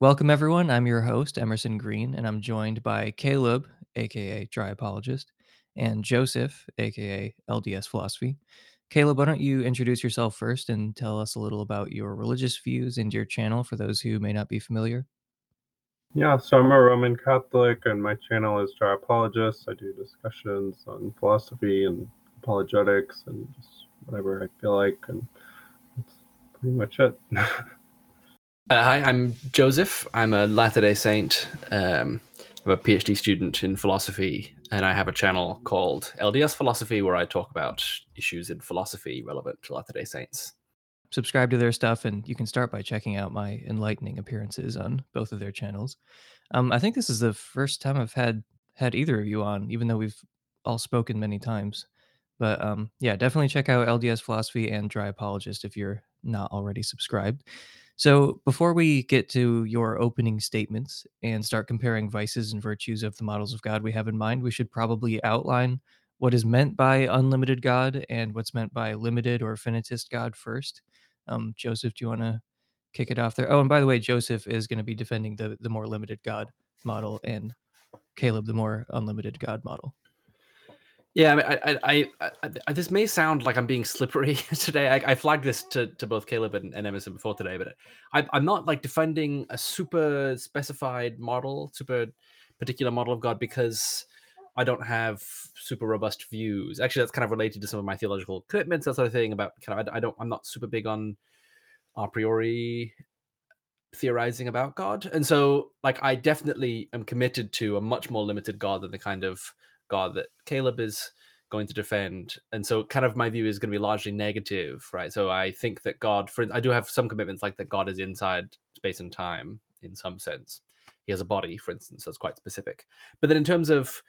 Welcome, everyone. I'm your host, Emerson Green, and I'm joined by Caleb, aka Dry Apologist, and Joseph, aka LDS Philosophy. Caleb, why don't you introduce yourself first and tell us a little about your religious views and your channel for those who may not be familiar? Yeah, so I'm a Roman Catholic, and my channel is Dry Apologist. I do discussions on philosophy and apologetics and just whatever I feel like, and that's pretty much it. Uh, hi, I'm Joseph. I'm a Latter day Saint. Um, I'm a PhD student in philosophy, and I have a channel called LDS Philosophy where I talk about issues in philosophy relevant to Latter day Saints. Subscribe to their stuff, and you can start by checking out my enlightening appearances on both of their channels. Um, I think this is the first time I've had had either of you on, even though we've all spoken many times. But um, yeah, definitely check out LDS Philosophy and Dry Apologist if you're not already subscribed. So, before we get to your opening statements and start comparing vices and virtues of the models of God we have in mind, we should probably outline what is meant by unlimited God and what's meant by limited or finitist God first. Um, Joseph, do you want to kick it off there? Oh, and by the way, Joseph is going to be defending the the more limited God model, and Caleb the more unlimited God model. Yeah, I mean, I, I, I, I, this may sound like I'm being slippery today. I, I flagged this to, to both Caleb and, and Emerson before today, but I, I'm not like defending a super specified model, super particular model of God because I don't have super robust views. Actually, that's kind of related to some of my theological commitments, that sort of thing. About kind of, I, I don't, I'm not super big on a priori theorizing about God, and so like I definitely am committed to a much more limited God than the kind of God that Caleb is going to defend. And so kind of my view is going to be largely negative, right? So I think that God, for I do have some commitments like that God is inside space and time in some sense. He has a body, for instance, that's quite specific. But then in terms of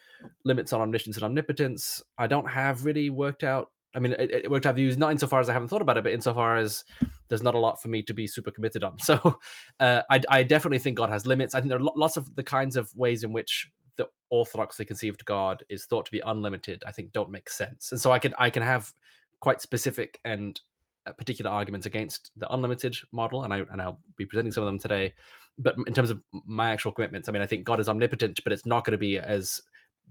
limits on omniscience and omnipotence, I don't have really worked out. I mean, it, it worked out views not insofar as I haven't thought about it, but insofar as there's not a lot for me to be super committed on. So uh, I, I, definitely think God has limits. I think there are lots of the kinds of ways in which the orthodoxly conceived God is thought to be unlimited, I think don't make sense. And so I can I can have quite specific and uh, particular arguments against the unlimited model, and I and I'll be presenting some of them today. But in terms of my actual commitments, I mean, I think God is omnipotent, but it's not going to be as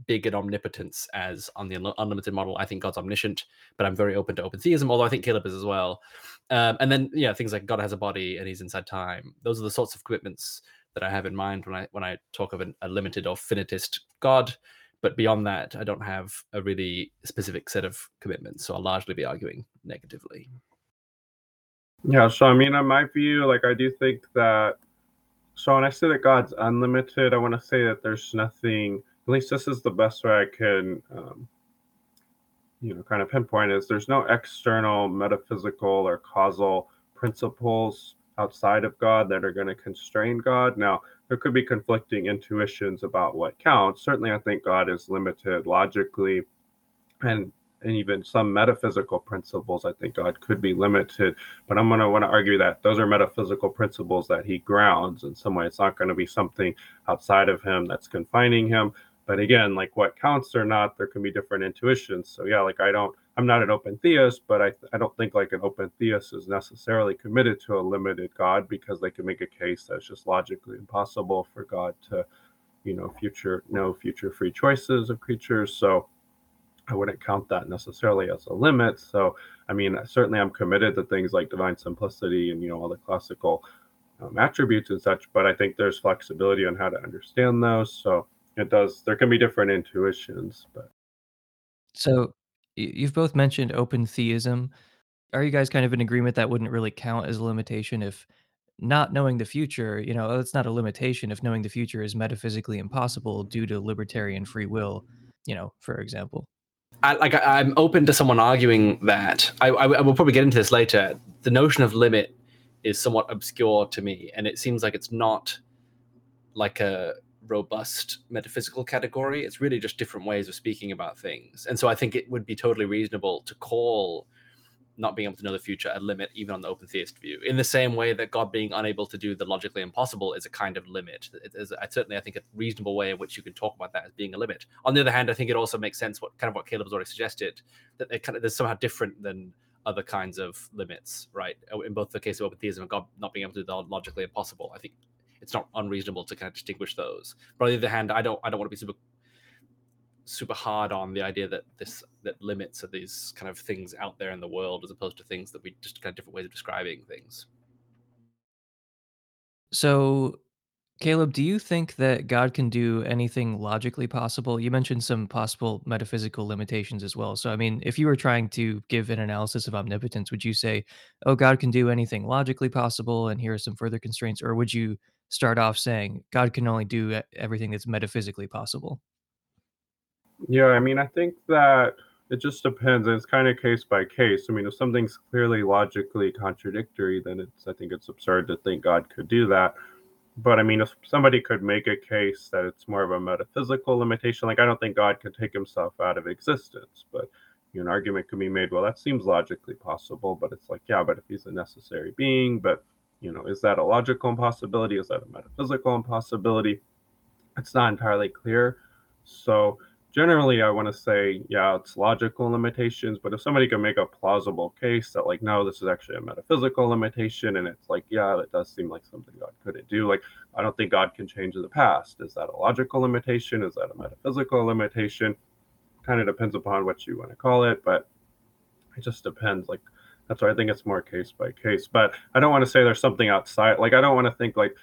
big an omnipotence as on the unlimited model. I think God's omniscient, but I'm very open to open theism, although I think Caleb is as well. Um, and then yeah, things like God has a body and He's inside time. Those are the sorts of commitments that I have in mind when I when I talk of an, a limited or finitist God. But beyond that, I don't have a really specific set of commitments, so I'll largely be arguing negatively. Yeah, so I mean, in my view, like I do think that. So when I say that God's unlimited, I want to say that there's nothing. At least this is the best way I can, um, you know, kind of pinpoint is there's no external metaphysical or causal principles outside of God that are going to constrain God. Now, there could be conflicting intuitions about what counts. Certainly, I think God is limited logically, and and even some metaphysical principles, I think God could be limited. But I'm going to want to argue that those are metaphysical principles that He grounds in some way. It's not going to be something outside of Him that's confining Him. But again, like what counts or not, there can be different intuitions. So yeah, like I don't I'm not an open theist, but I, I don't think like an open theist is necessarily committed to a limited God because they can make a case that's just logically impossible for God to, you know, future no future free choices of creatures. So I wouldn't count that necessarily as a limit. So I mean, certainly I'm committed to things like divine simplicity and you know all the classical um, attributes and such, but I think there's flexibility on how to understand those. So it does. There can be different intuitions, but so you've both mentioned open theism. Are you guys kind of in agreement that wouldn't really count as a limitation if not knowing the future, you know, it's not a limitation if knowing the future is metaphysically impossible due to libertarian free will, you know, for example? I, like I, am open to someone arguing that. I, I, I will probably get into this later. The notion of limit is somewhat obscure to me, and it seems like it's not like a robust metaphysical category. It's really just different ways of speaking about things. And so I think it would be totally reasonable to call not being able to know the future a limit, even on the open theist view, in the same way that God being unable to do the logically impossible is a kind of limit. It is certainly, I think, a reasonable way in which you can talk about that as being a limit. On the other hand, I think it also makes sense what kind of what Caleb has already suggested that it kind of, there's somehow different than other kinds of limits, right? In both the case of open theism and God not being able to do the logically impossible, I think it's not unreasonable to kind of distinguish those. But on the other hand, I don't I don't want to be super super hard on the idea that this that limits are these kind of things out there in the world as opposed to things that we just kind of different ways of describing things. So, Caleb, do you think that God can do anything logically possible? You mentioned some possible metaphysical limitations as well. So, I mean, if you were trying to give an analysis of omnipotence, would you say, oh, God can do anything logically possible, and here are some further constraints? Or would you start off saying, God can only do everything that's metaphysically possible? Yeah, I mean, I think that it just depends. It's kind of case by case. I mean, if something's clearly logically contradictory, then it's I think it's absurd to think God could do that. But I mean, if somebody could make a case that it's more of a metaphysical limitation, like I don't think God could take himself out of existence, but you know, an argument could be made, well, that seems logically possible, but it's like, yeah, but if he's a necessary being, but you know, is that a logical impossibility? Is that a metaphysical impossibility? It's not entirely clear. So generally i want to say yeah it's logical limitations but if somebody can make a plausible case that like no this is actually a metaphysical limitation and it's like yeah that does seem like something god couldn't do like i don't think god can change the past is that a logical limitation is that a metaphysical limitation kind of depends upon what you want to call it but it just depends like that's why i think it's more case by case but i don't want to say there's something outside like i don't want to think like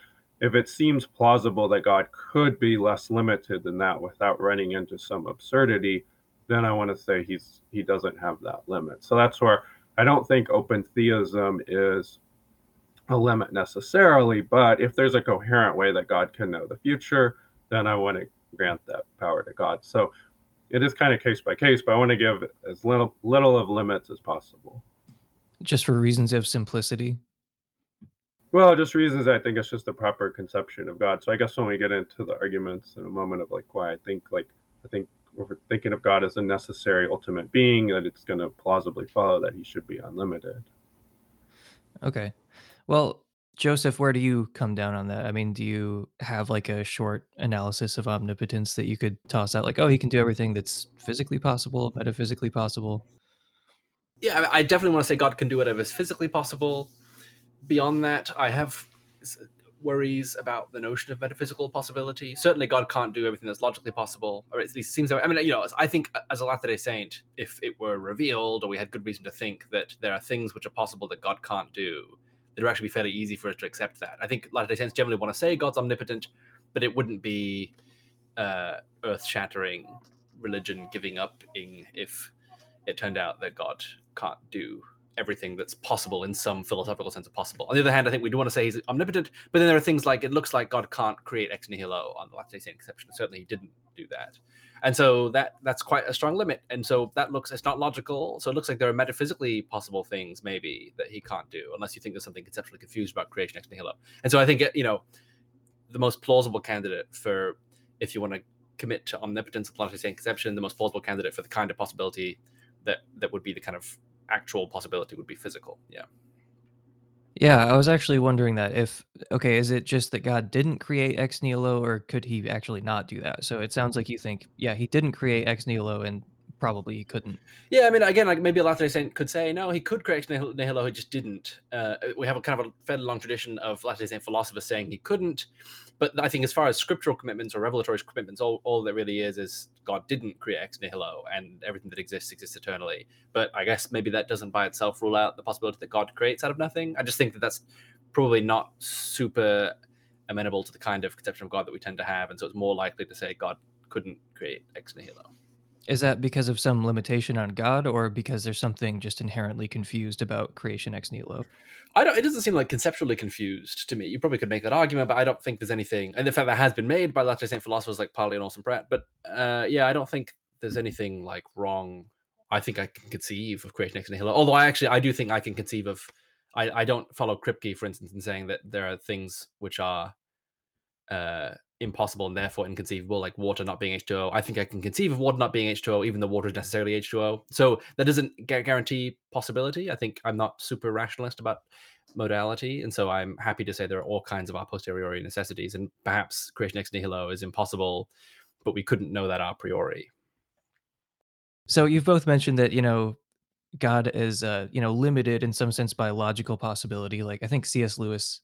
if it seems plausible that God could be less limited than that without running into some absurdity, then I want to say he's he doesn't have that limit. So that's where I don't think open theism is a limit necessarily, but if there's a coherent way that God can know the future, then I want to grant that power to God. So it is kind of case by case, but I want to give as little little of limits as possible. Just for reasons of simplicity. Well, just reasons I think it's just the proper conception of God. So I guess when we get into the arguments in a moment of like why I think like I think we're thinking of God as a necessary ultimate being, that it's going to plausibly follow that he should be unlimited. Okay. Well, Joseph, where do you come down on that? I mean, do you have like a short analysis of omnipotence that you could toss out? Like, oh, he can do everything that's physically possible, metaphysically possible. Yeah, I definitely want to say God can do whatever is physically possible. Beyond that, I have worries about the notion of metaphysical possibility. Certainly, God can't do everything that's logically possible, or at least it seems. I mean, you know, I think as a Latter Day Saint, if it were revealed, or we had good reason to think that there are things which are possible that God can't do, it would actually be fairly easy for us to accept that. I think Latter Day Saints generally want to say God's omnipotent, but it wouldn't be uh, earth-shattering religion giving up if it turned out that God can't do everything that's possible in some philosophical sense of possible. On the other hand, I think we do want to say he's omnipotent, but then there are things like it looks like God can't create ex nihilo on the Latter-day Saint exception. Certainly, he didn't do that, and so that that's quite a strong limit. And so that looks it's not logical. So it looks like there are metaphysically possible things maybe that he can't do, unless you think there's something conceptually confused about creation ex nihilo. And so I think you know the most plausible candidate for if you want to commit to omnipotence Saint conception, the most plausible candidate for the kind of possibility that that would be the kind of actual possibility would be physical. Yeah. Yeah, I was actually wondering that if okay, is it just that God didn't create ex nihilo, or could he actually not do that? So it sounds like you think, yeah, he didn't create ex nihilo, and probably he couldn't. Yeah, I mean, again, like maybe a Latter-day Saint could say, no, he could create nihil- nihilo, he just didn't. Uh, we have a kind of a fairly long tradition of Latter-day Saint philosophers saying he couldn't. But I think as far as scriptural commitments or revelatory commitments, all, all that really is is God didn't create ex nihilo and everything that exists exists eternally. But I guess maybe that doesn't by itself rule out the possibility that God creates out of nothing. I just think that that's probably not super amenable to the kind of conception of God that we tend to have. And so it's more likely to say God couldn't create ex nihilo. Is that because of some limitation on God, or because there's something just inherently confused about creation ex nihilo? I don't. It doesn't seem like conceptually confused to me. You probably could make that argument, but I don't think there's anything. And the fact, that has been made by Latter-day Saint philosophers like Parley and Orson Pratt. But uh, yeah, I don't think there's anything like wrong. I think I can conceive of creation ex nihilo. Although I actually I do think I can conceive of. I, I don't follow Kripke, for instance, in saying that there are things which are uh, impossible and therefore inconceivable, like water not being H2O. I think I can conceive of water not being H2O, even though water is necessarily H2O. So that doesn't guarantee possibility. I think I'm not super rationalist about modality, and so I'm happy to say there are all kinds of a posteriori necessities, and perhaps creation ex nihilo is impossible, but we couldn't know that a priori. So you've both mentioned that you know God is uh, you know limited in some sense by logical possibility. Like I think C.S. Lewis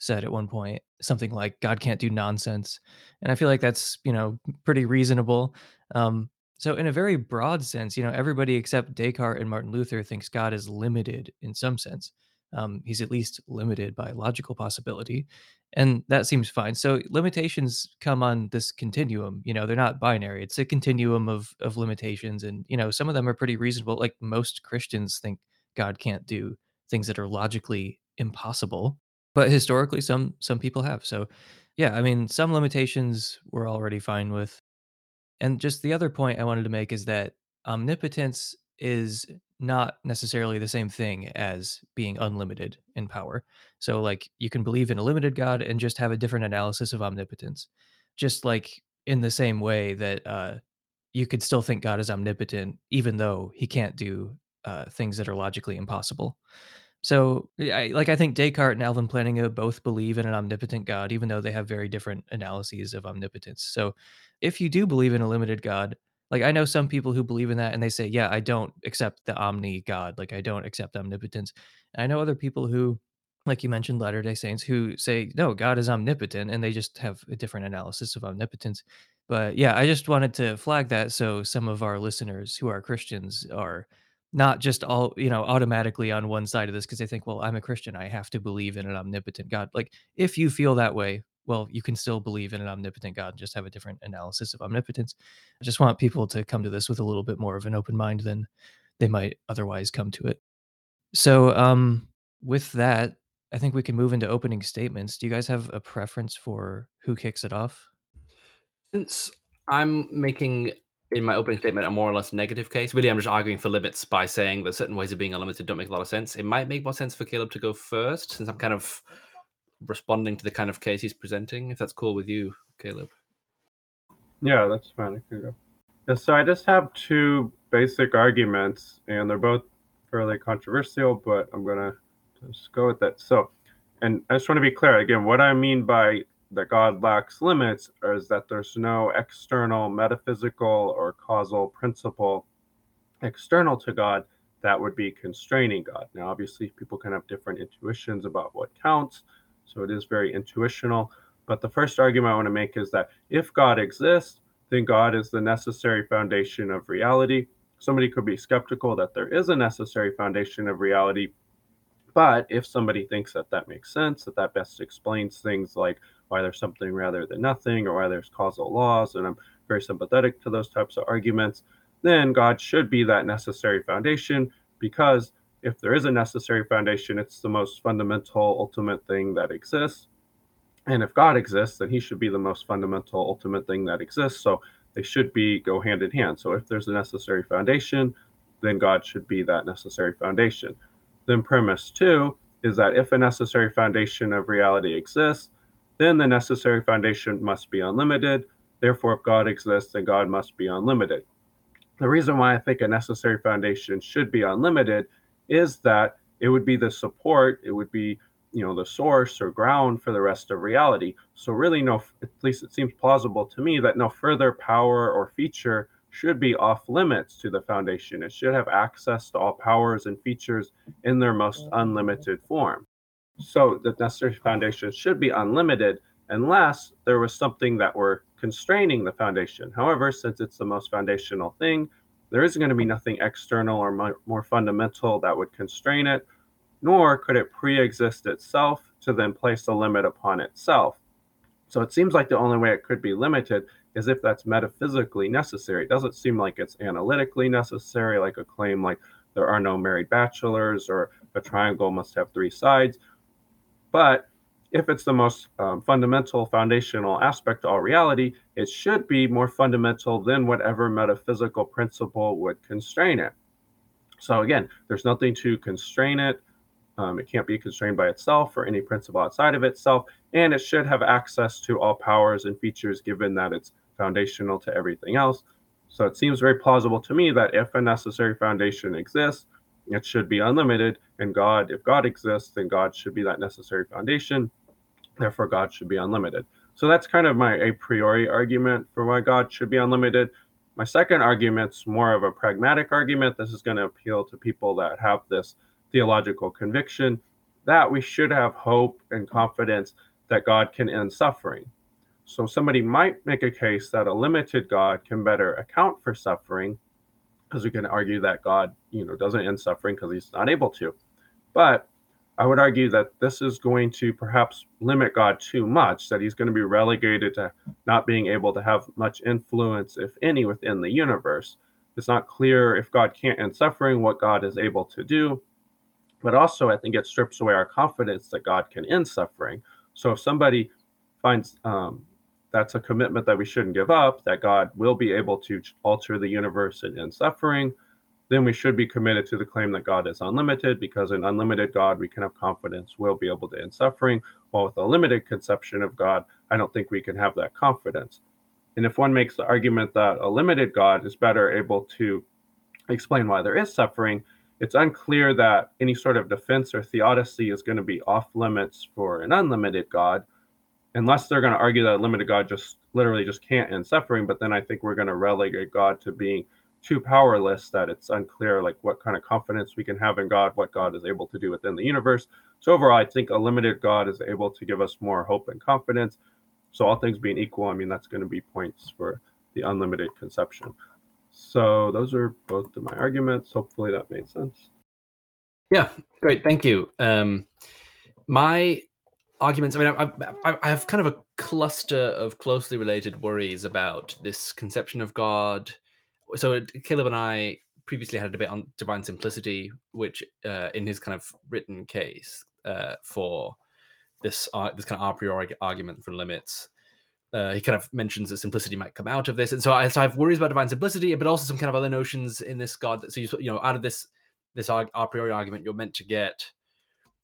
said at one point something like God can't do nonsense. And I feel like that's, you know, pretty reasonable. Um, so in a very broad sense, you know, everybody except Descartes and Martin Luther thinks God is limited in some sense. Um, he's at least limited by logical possibility, and that seems fine. So limitations come on this continuum. You know, they're not binary. It's a continuum of of limitations, and you know, some of them are pretty reasonable. Like most Christians think God can't do things that are logically impossible, but historically, some some people have. So, yeah, I mean, some limitations we're already fine with. And just the other point I wanted to make is that omnipotence is not necessarily the same thing as being unlimited in power. So, like, you can believe in a limited God and just have a different analysis of omnipotence. Just like in the same way that uh, you could still think God is omnipotent, even though he can't do uh, things that are logically impossible. So, I like, I think Descartes and Alvin Plantinga both believe in an omnipotent God, even though they have very different analyses of omnipotence. So, if you do believe in a limited God, like, I know some people who believe in that and they say, "Yeah, I don't accept the omni God, like, I don't accept omnipotence." And I know other people who, like you mentioned, Latter-day Saints, who say, "No, God is omnipotent," and they just have a different analysis of omnipotence. But, yeah, I just wanted to flag that so some of our listeners who are Christians are not just all, you know, automatically on one side of this because they think, "Well, I'm a Christian, I have to believe in an omnipotent God." Like, if you feel that way, well, you can still believe in an omnipotent God and just have a different analysis of omnipotence. I just want people to come to this with a little bit more of an open mind than they might otherwise come to it. So, um, with that, I think we can move into opening statements. Do you guys have a preference for who kicks it off? Since I'm making in my opening statement a more or less negative case, really I'm just arguing for limits by saying that certain ways of being unlimited don't make a lot of sense. It might make more sense for Caleb to go first, since I'm kind of responding to the kind of case he's presenting. If that's cool with you, Caleb. Yeah, that's fine. Yeah, so I just have two basic arguments, and they're both fairly controversial, but I'm gonna just go with it. So, and I just want to be clear again. What I mean by that God lacks limits or is that there's no external metaphysical or causal principle external to God that would be constraining God. Now, obviously, people can have different intuitions about what counts, so it is very intuitional. But the first argument I want to make is that if God exists, then God is the necessary foundation of reality. Somebody could be skeptical that there is a necessary foundation of reality. But if somebody thinks that that makes sense, that that best explains things like why there's something rather than nothing, or why there's causal laws, and I'm very sympathetic to those types of arguments, then God should be that necessary foundation because if there is a necessary foundation, it's the most fundamental, ultimate thing that exists. And if God exists, then he should be the most fundamental, ultimate thing that exists. So they should be go hand in hand. So if there's a necessary foundation, then God should be that necessary foundation. Then premise two is that if a necessary foundation of reality exists, then the necessary foundation must be unlimited. Therefore, if God exists, then God must be unlimited. The reason why I think a necessary foundation should be unlimited is that it would be the support, it would be you know the source or ground for the rest of reality. So really, no, at least it seems plausible to me that no further power or feature should be off limits to the foundation. It should have access to all powers and features in their most unlimited form. So the necessary foundation should be unlimited unless there was something that were constraining the foundation. However, since it's the most foundational thing, there isn't going to be nothing external or more, fundamental that would constrain it, nor could it pre exist itself to then place a limit upon itself. So it seems like the only way it could be limited is if that's metaphysically necessary. It doesn't seem like it's analytically necessary, like a claim like there are no married bachelors or a triangle must have three sides. But if it's the most um, fundamental foundational aspect to all reality, it should be more fundamental than whatever metaphysical principle would constrain it. So again, there's nothing to constrain it. Um, it can't be constrained by itself or any principle outside of itself, and it should have access to all powers and features given that it's foundational to everything else. So it seems very plausible to me that if a necessary foundation exists, it should be unlimited. And God, if God exists, then God should be that necessary foundation. Therefore, God should be unlimited. So that's kind of my a priori argument for why God should be unlimited. My second argument's more of a pragmatic argument. This is going to appeal to people that have this theological conviction. that, we should have hope and confidence that God can end suffering. So somebody might make a case that a limited God can better account for suffering, because we can argue that God, you know, doesn't end suffering because he's not able to. But I would argue that this is going to perhaps limit God too much, that he's going to be relegated to not being able to have much influence, if any, within the universe. It's not clear if God can't end suffering, what God is able to do. But also, I think it strips away our confidence that God can end suffering. So if somebody finds um, that's a commitment that we shouldn't give up, that God will be able to alter the universe and end suffering, then we should be committed to the claim that God is unlimited because an unlimited God we can have confidence we'll be able to end suffering. While with a limited conception of God, I don't think we can have that confidence. And if one makes the argument that a limited God is better able to explain why there is suffering, it's unclear that any sort of defense or theodicy is going to be off limits for an unlimited God, unless they're going to argue that a limited God just literally just can't end suffering. But then I think we're going to relegate God to being too powerless that it's unclear like what kind of confidence we can have in God, what God is able to do within the universe. So overall, I think a limited God is able to give us more hope and confidence. So all things being equal, I mean that's going to be points for the unlimited conception. So those are both of my arguments. Hopefully that made sense. Yeah, great. Thank you. Um, my arguments. I mean, I, I, I have kind of a cluster of closely related worries about this conception of God so Caleb and I previously had a debate on divine simplicity, which uh, in his kind of written case uh, for this uh, this kind of a priori argument for limits, uh, he kind of mentions that simplicity might come out of this, and so I, so I have worries about divine simplicity, but also some kind of other notions in this God. That, so you, you know, out of this this a priori argument, you're meant to get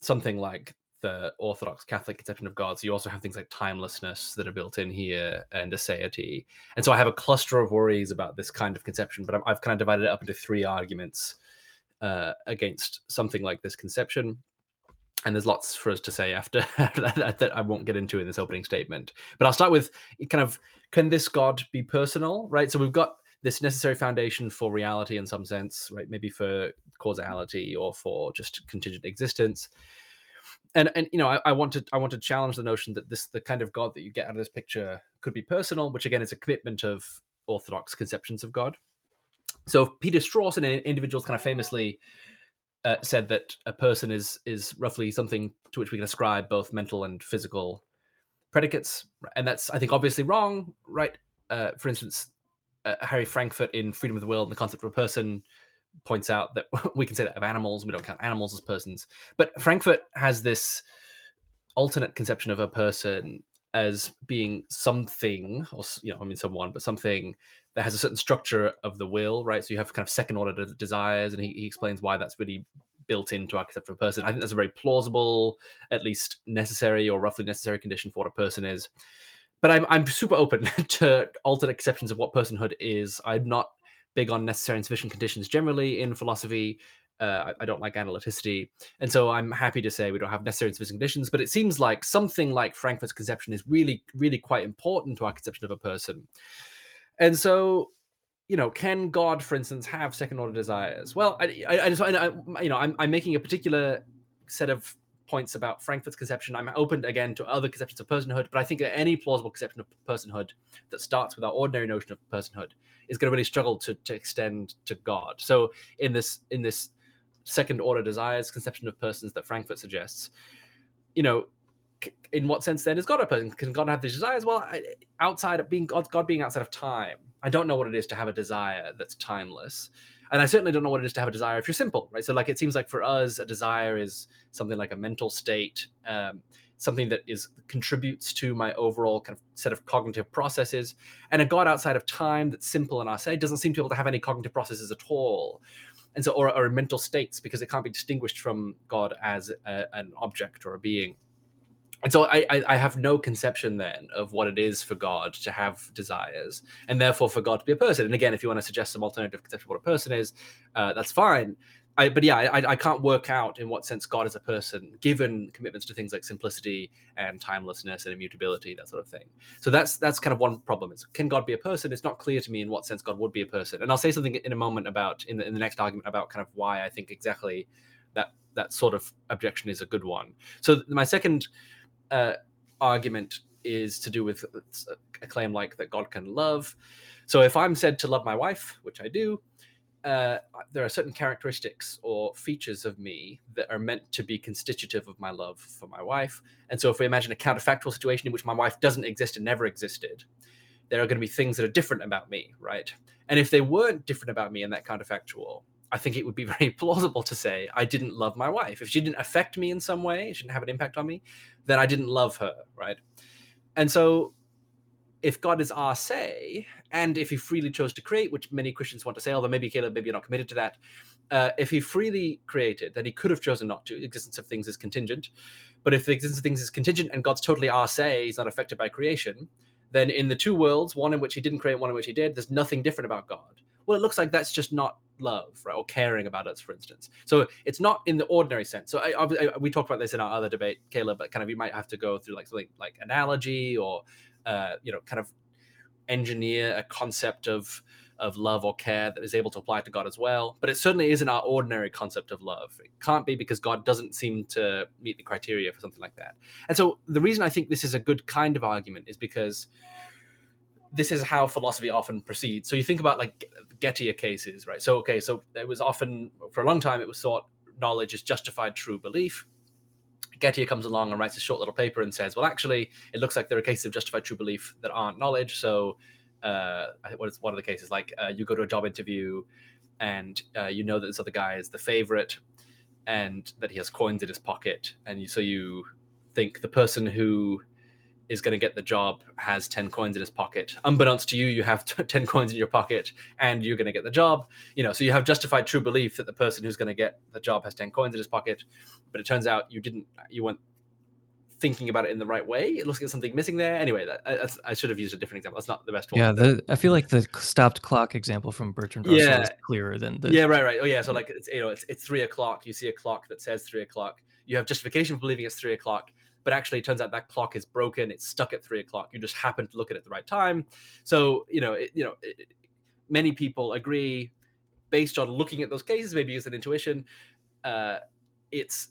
something like the Orthodox Catholic conception of God. So you also have things like timelessness that are built in here and aseity. And so I have a cluster of worries about this kind of conception, but i have kind of divided it up into three arguments uh, against something like this conception. And there's lots for us to say after that, that I won't get into in this opening statement. But I'll start with kind of can this God be personal, right? So we've got this necessary foundation for reality in some sense, right? Maybe for causality or for just contingent existence and and you know I, I, want to I want to challenge the notion that this the kind of God that you get out of this picture could be personal, which again is a commitment of Orthodox conceptions of God. So Peter Strawson, an individual, kind of famously uh, said that a person is is roughly something to which we can ascribe both mental and physical predicates, and that's I think obviously wrong, right? Uh, for instance, uh, Harry Frankfurt in Freedom of the Will and the concept of a person points out that we can say that of animals, we don't count animals as persons. But Frankfurt has this alternate conception of a person as being something, or you know, I mean someone, but something that has a certain structure of the will, right? So you have kind of second order desires, and he, he explains why that's really built into our concept of a person. I think that's a very plausible, at least necessary or roughly necessary condition for what a person is. But I'm I'm super open to alternate conceptions of what personhood is. I'm not big on necessary and sufficient conditions generally in philosophy. Uh, I, I, don't like analyticity. And so I'm happy to say we don't have necessary and sufficient conditions, but it seems like something like Frankfurt's conception is really, really quite important to our conception of a person. And so, you know, can God, for instance, have second order desires? Well, I, I, I just, I, you know, I'm, I'm making a particular set of points about Frankfurt's conception. I'm open again to other conceptions of personhood, but I think that any plausible conception of personhood that starts with our ordinary notion of personhood is going to really struggle to, to extend to God. So in this in this second order desires conception of persons that Frankfurt suggests, you know, in what sense then is God a person? Can God have these desires? Well, outside of being God, God being outside of time, I don't know what it is to have a desire that's timeless and I certainly don't know what it is to have a desire if you're simple, right? So like it seems like for us, a desire is something like a mental state, um, something that is contributes to my overall kind of set of cognitive processes. And a God outside of time that's simple and us, it doesn't seem to be able to have any cognitive processes at all. And so, or, or mental states, because it can't be distinguished from God as a, an object or a being and so I, I, I have no conception then of what it is for God to have desires, and therefore for God to be a person. And again, if you want to suggest some alternative conception of what a person is, uh, that's fine. I, but yeah, I, I can't work out in what sense God is a person, given commitments to things like simplicity and timelessness and immutability, that sort of thing. So that's that's kind of one problem. Is can God be a person? It's not clear to me in what sense God would be a person. And I'll say something in a moment about in the, in the next argument about kind of why I think exactly that that sort of objection is a good one. So my second uh, argument is to do with a claim like that God can love. So if I'm said to love my wife, which I do, uh, there are certain characteristics or features of me that are meant to be constitutive of my love for my wife. And so, if we imagine a counterfactual situation in which my wife doesn't exist and never existed, there are going to be things that are different about me, right? And if they weren't different about me in that counterfactual, I think it would be very plausible to say I didn't love my wife. If she didn't affect me in some way, she didn't have an impact on me, then I didn't love her, right? And so if God is a se, and if he freely chose to create, which many Christians want to say, although maybe Caleb, maybe you're not committed to that, uh, if he freely created, then he could have chosen not to. The existence of things is contingent. But if the existence of things is contingent and God's totally a se, he's not affected by creation, then in the two worlds, one in which he didn't create, one in which he did, there's nothing different about God. Well, it looks like that's just not love, right, or caring about us, for instance. So it's not in the ordinary sense. So I, I, we talked about this in our other debate, Caleb, but kind of you might have to go through like something like analogy or uh, you know, kind of engineer a concept of of love or care that is able to apply to God as well. But it certainly isn't our ordinary concept of love. It can't be because God doesn't seem to meet the criteria for something like that. And so the reason I think this is a good kind of argument is because this is how philosophy often proceeds. So you think about like Gettier cases, right? So okay, so it was often for a long time it was thought knowledge is justified true belief. Gettier comes along and writes a short little paper and says, well, actually, it looks like there are cases of justified true belief that aren't knowledge. So, uh, what is one of the cases like uh, you go to a job interview and uh, you know that this other guy is the favorite and that he has coins in his pocket, and you, so you think the person who is going to get the job has 10 coins in his pocket. Unbeknownst to you you have 10 coins in your pocket and you're going to get the job. You know so you have justified true belief that the person who's going to get the job has 10 coins in his pocket but it turns out you didn't you weren't thinking about it in the right way. It looks like something missing there. Anyway that, I, I, should have used a different example. That's not the best one. Yeah the, i feel like the stopped clock example from bertrand russell yeah. is clearer than the yeah right right. Oh yeah so like it's you know it's, it's three o'clock. You see a clock that says three o'clock. You have justification for believing it's three o'clock but actually it turns out that clock is broken. It's stuck at three o'clock. You just happen to look at it at the right time. So you know it, you know it, many people agree based on looking at those cases maybe an intuition uh, it's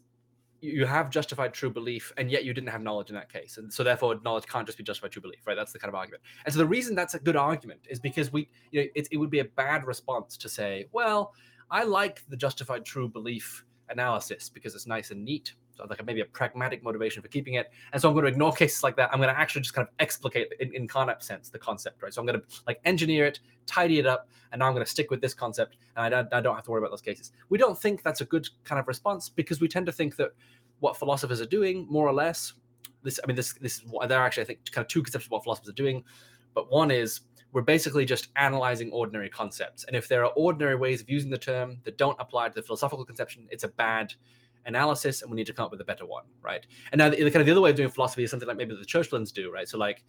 you have justified true belief and yet you didn't have knowledge in that case. And so therefore knowledge can't just be justified true belief right? That's the kind of argument. And so the reason that's a good argument is because we you know it, it would be a bad response to say well i like the justified true belief analysis because it's nice and neat so like maybe a pragmatic motivation for keeping it. And so I'm going to ignore cases like that. I'm going to actually just kind of explicate in, in Carnap sense the concept, right? So I'm going to like engineer it, tidy it up, and now I'm going to stick with this concept, and I don't, I don't have to worry about those cases. We don't think that's a good kind of response because we tend to think that what philosophers are doing, more or less, this I mean this this there are actually I think kind of two conceptions of what philosophers are doing, but one is we're basically just analyzing ordinary concepts, and if there are ordinary ways of using the term that don't apply to the philosophical conception, it's a bad analysis and we need to come up with a better one right and now the, kind of the other way of doing philosophy is something like maybe the churchlands do right so like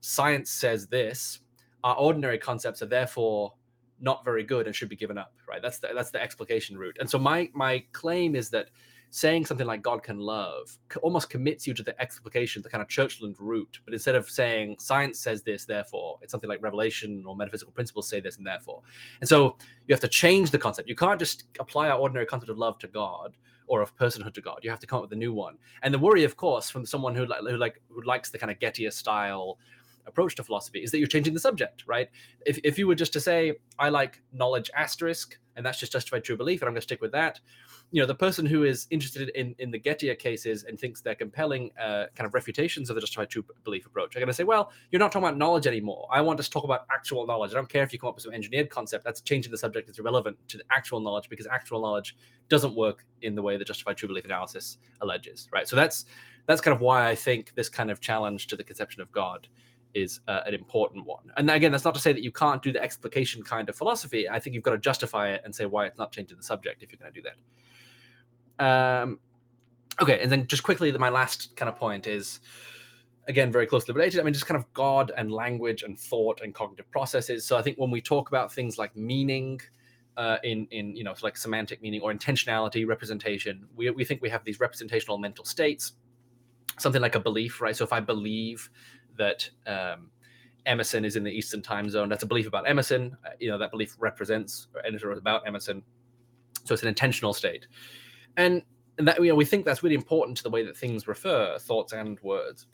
science says this our ordinary concepts are therefore not very good and should be given up right that's the that's the explication route and so my my claim is that saying something like God can love almost commits you to the explication, the kind of Churchland route. But instead of saying science says this, therefore, it's something like revelation or metaphysical principles say this, and therefore. And so you have to change the concept. You can't just apply our ordinary concept of love to God or of personhood to God. You have to come up with a new one. And the worry, of course, from someone who, like who like who likes the kind of Gettier style approach to philosophy is that you're changing the subject, right? If, if you were just to say, I like knowledge asterisk, and that's just justified true belief, and I'm going to stick with that, you know the person who is interested in in the Gettier cases and thinks they're compelling uh, kind of refutations of the justified true belief approach are going to say, well, you're not talking about knowledge anymore. I want us to talk about actual knowledge. I don't care if you come up with some engineered concept. That's changing the subject. It's irrelevant to the actual knowledge because actual knowledge doesn't work in the way the justified true belief analysis alleges, right? So that's that's kind of why I think this kind of challenge to the conception of God is uh, an important one. And again, that's not to say that you can't do the explication kind of philosophy. I think you've got to justify it and say why it's not changing the subject if you're going to do that. Um, okay, and then just quickly, my last kind of point is again very closely related. I mean, just kind of God and language and thought and cognitive processes. So I think when we talk about things like meaning. Uh, in in you know like semantic meaning or intentionality representation we, we think we have these representational mental states something like a belief right so if i believe that um, emerson is in the eastern time zone that's a belief about emerson uh, you know that belief represents or about emerson so it's an intentional state and that you know we think that's really important to the way that things refer thoughts and words.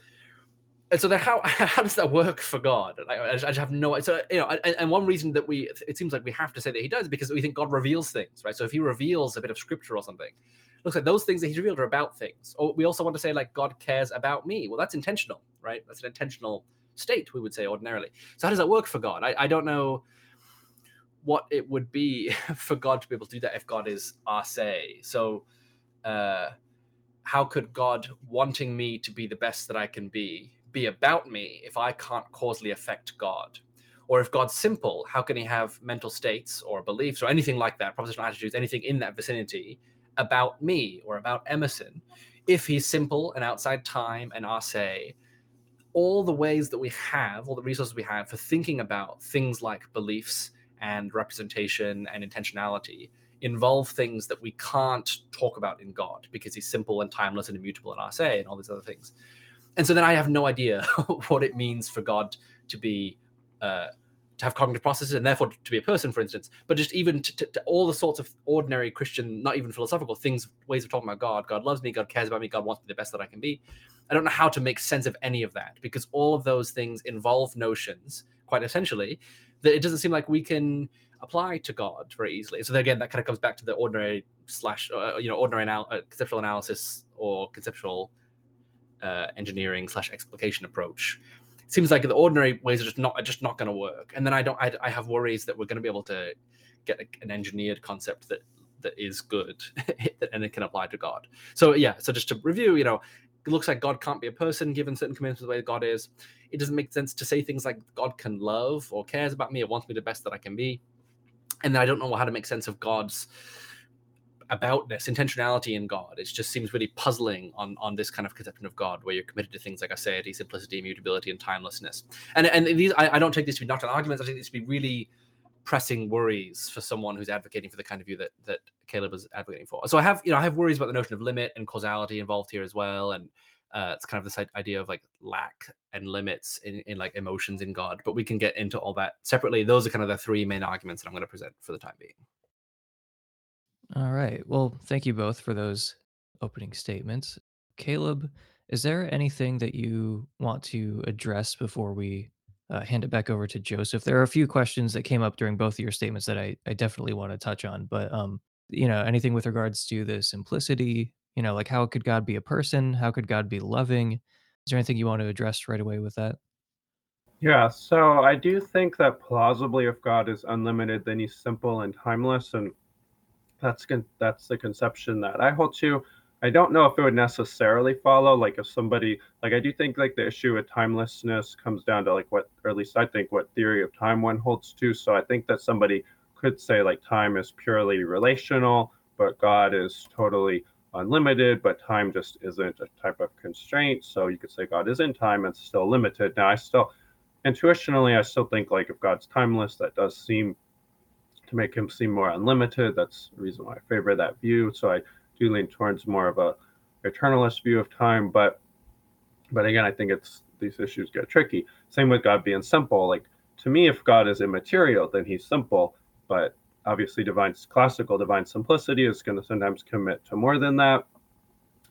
And so then how how does that work for god? Like, I, just, I just have no so you know and, and one reason that we it seems like we have to say that he does because we think god reveals things right? So if he reveals a bit of scripture or something looks like those things that he's revealed are about things. Or we also want to say like god cares about me. Well that's intentional right? That's an intentional state we would say ordinarily. So how does that work for god? I, I don't know what it would be for god to be able to do that if god is a se so uh, how could God wanting me to be the best that I can be be about me if I can't causally affect God? Or if God's simple, how can he have mental states or beliefs or anything like that, propositional attitudes, anything in that vicinity about me or about Emerson? If he's simple and outside time and a se, all the ways that we have, all the resources we have for thinking about things like beliefs and representation and intentionality involve things that we can't talk about in God because he's simple and timeless and immutable and a se and all these other things. And so then I have no idea what it means for God to be uh, to have cognitive processes and therefore to be a person, for instance. But just even to, to, to, all the sorts of ordinary Christian, not even philosophical things, ways of talking about God. God loves me. God cares about me. God wants me the best that I can be. I don't know how to make sense of any of that because all of those things involve notions, quite essentially, that it doesn't seem like we can apply to God very easily. So again, that kind of comes back to the ordinary slash uh, you know ordinary anal- uh, conceptual analysis or conceptual uh, engineering slash explication approach. It seems like the ordinary ways are just not are just not going to work. And then I don't I, I have worries that we're going to be able to get a, an engineered concept that that is good and it can apply to God. So yeah, so just to review, you know, it looks like God can't be a person given certain commands the way God is. It doesn't make sense to say things like God can love or cares about me or wants me the best that I can be and then I don't know how to make sense of God's aboutness, intentionality in God. It just seems really puzzling on on this kind of conception of God, where you're committed to things like aseity, simplicity, immutability, and timelessness. And and these, I, I don't take this to be not an argument. I take this to be really pressing worries for someone who's advocating for the kind of view that that Caleb was advocating for. So I have you know I have worries about the notion of limit and causality involved here as well, and uh, it's kind of this idea of like lack and limits in, in like emotions in God. But we can get into all that separately. Those are kind of the three main arguments that I'm going to present for the time being. All right. Well, thank you both for those opening statements. Caleb, is there anything that you want to address before we uh, hand it back over to Joseph? There are a few questions that came up during both of your statements that I, I definitely want to touch on, but um, you know, anything with regards to the simplicity you know, like how could God be a person? How could God be loving? Is there anything you want to address right away with that? Yeah, so I do think that plausibly, if God is unlimited, then He's simple and timeless, and that's con- that's the conception that I hold to. I don't know if it would necessarily follow, like if somebody, like I do think like the issue with timelessness comes down to like what, or at least I think what theory of time one holds to. So I think that somebody could say like time is purely relational, but God is totally unlimited, but time just isn't a type of constraint. So you could say God is in time and still limited. Now, I still, intuitionally, I still think like if God's timeless, that does seem to make him seem more unlimited. That's the reason why I favor that view. So I do lean towards more of a eternalist view of time. But, but again, I think it's these issues get tricky. Same with God being simple. Like to me, if God is immaterial, then he's simple. But obviously divine classical divine simplicity is going to sometimes commit to more than that.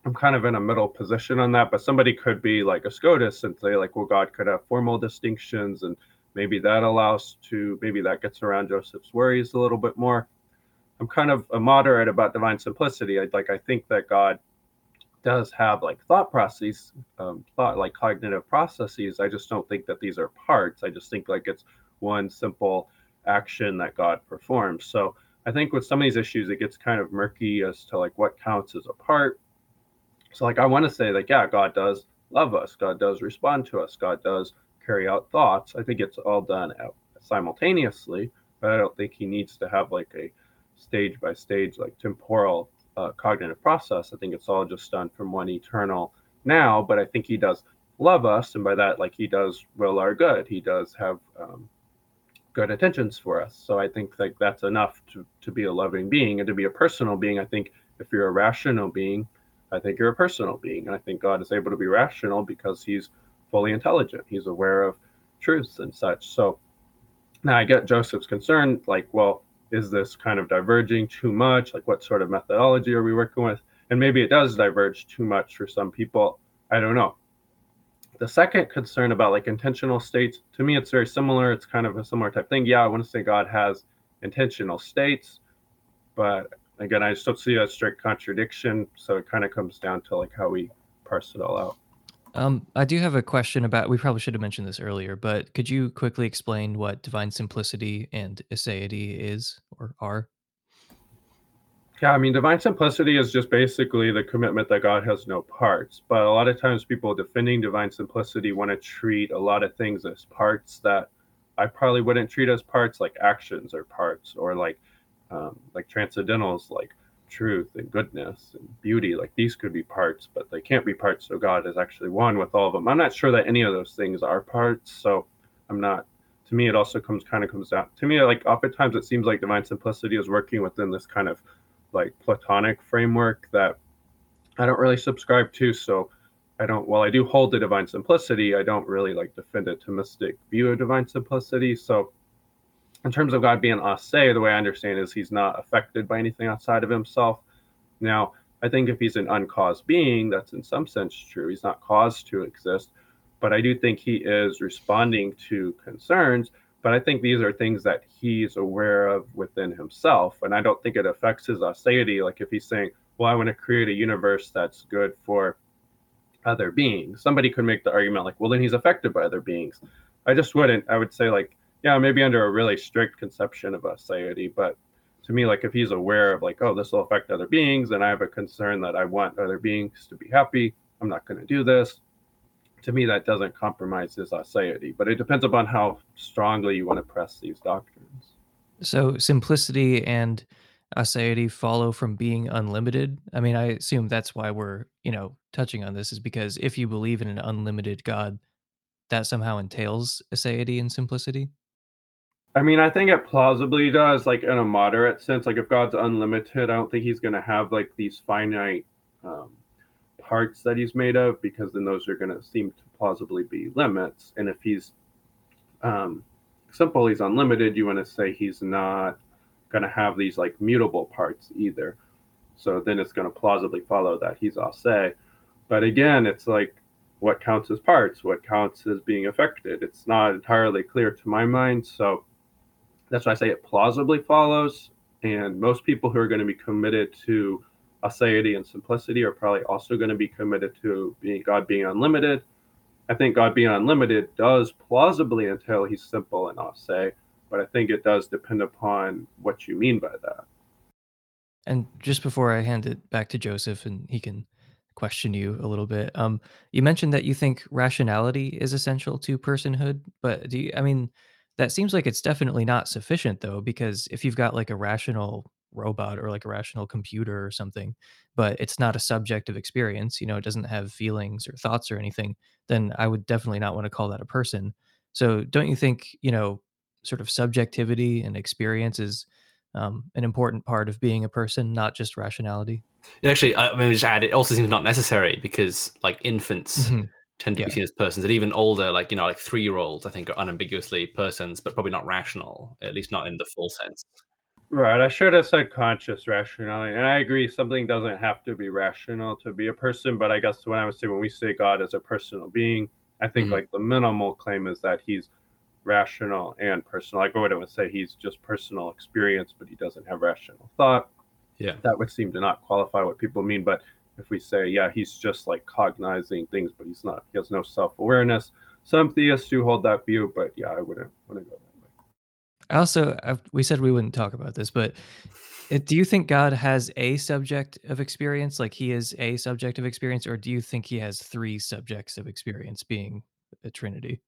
I'm kind of in a middle position on that but somebody could be like a scotus and say like well god could have formal distinctions and maybe that allows to maybe that gets around joseph's worries a little bit more. I'm kind of a moderate about divine simplicity. I like i think that god does have like thought processes um, thought like cognitive processes. I just don't think that these are parts. I just think like it's one simple action that God performs. So I think with some of these issues, it gets kind of murky as to like what counts as a part. So like I want to say like yeah, God does love us, God does respond to us, God does carry out thoughts. I think it's all done simultaneously, but I don't think he needs to have like a stage by stage like temporal uh, cognitive process. I think it's all just done from one eternal now. But I think he does love us, and by that like he does will our good. He does have um, good intentions for us. So I think like that's enough to, to be a loving being and to be a personal being. I think if you're a rational being, I think you're a personal being. And I think God is able to be rational because he's fully intelligent. He's aware of truths and such. So now I get Joseph's concern, like, well, is this kind of diverging too much? Like what sort of methodology are we working with? and maybe it does diverge too much for some people. I don't know. The second concern about like intentional states, to me, it's very similar. It's kind of a similar type thing. Yeah, I want to say God has intentional states, but again, I just don't see a strict contradiction. So it kind of comes down to like how we parse it all out. Um, I do have a question about. We probably should have mentioned this earlier, but could you quickly explain what divine simplicity and aseity is or are? Yeah, I mean, divine simplicity is just basically the commitment that God has no parts. But a lot of times, people defending divine simplicity want to treat a lot of things as parts that I probably wouldn't treat as parts, like actions or parts, or like um, like transcendentals, like truth and goodness and beauty. Like these could be parts, but they can't be parts. So God is actually one with all of them. I'm not sure that any of those things are parts. So I'm not. To me, it also comes kind of comes down. To me, like oftentimes it seems like divine simplicity is working within this kind of like Platonic framework that I don't really subscribe to. So I don't, while I do hold the divine simplicity, I don't really like defend a Thomistic view of divine simplicity. So in terms of God being a se, the way I understand is he's not affected by anything outside of himself. Now, I think if he's an uncaused being, that's in some sense true. He's not caused to exist, but I do think he is responding to concerns but I think these are things that he's aware of within himself. And I don't think it affects his aseity. Like if he's saying, well, I want to create a universe that's good for other beings, somebody could make the argument like, well, then he's affected by other beings. I just wouldn't. I would say, like, yeah, maybe under a really strict conception of aseity. But to me, like, if he's aware of, like, oh, this will affect other beings, and I have a concern that I want other beings to be happy, I'm not going to do this to me, that doesn't compromise his aseity, but it depends upon how strongly you want to press these doctrines. So simplicity and aseity follow from being unlimited. I mean, I assume that's why we're, you know, touching on this is because if you believe in an unlimited God, that somehow entails aseity and simplicity. I mean, I think it plausibly does, like in a moderate sense. Like if God's unlimited, I don't think he's going to have like these finite um, parts that he's made of because then those are going to seem to plausibly be limits. And if he's um, simple, he's unlimited, you want to say he's not going to have these like mutable parts either. So then it's going to plausibly follow that he's a se. But again, it's like what counts as parts, what counts as being affected. It's not entirely clear to my mind. So that's why I say it plausibly follows. And most people who are going to be committed to aseity and simplicity are probably also going to be committed to being God being unlimited. I think God being unlimited does plausibly entail he's simple and a se, but I think it does depend upon what you mean by that. And just before I hand it back to Joseph and he can question you a little bit, um, you mentioned that you think rationality is essential to personhood, but do you, I mean, that seems like it's definitely not sufficient though, because if you've got like a rational robot or like a rational computer or something, but it's not a subjective experience, you know, it doesn't have feelings or thoughts or anything, then I would definitely not want to call that a person. So don't you think, you know, sort of subjectivity and experience is um, an important part of being a person, not just rationality? Actually, I mean, just add, it also seems not necessary because like infants Mhm. tend to Yeah. be seen as persons, and even older, like you know, like three year olds, I think are unambiguously persons, but probably not rational, at least not in the full sense. Right. I should have said conscious rationality. And I agree, something doesn't have to be rational to be a person. But I guess when I would say when we say God as a personal being, I think Mhm. like the minimal claim is that he's rational and personal. Like I wouldn't say he's just personal experience, but he doesn't have rational thought. Yeah. That would seem to not qualify what people mean. But if we say, yeah, he's just like cognizing things, but he's not, he has no self awareness. Some theists do hold that view, but yeah, I wouldn't wouldn't go that way. I also, i we said we wouldn't talk about this, but uh, do you think God has a subject of experience, like he is a subject of experience, or do you think he has three subjects of experience, being a Trinity?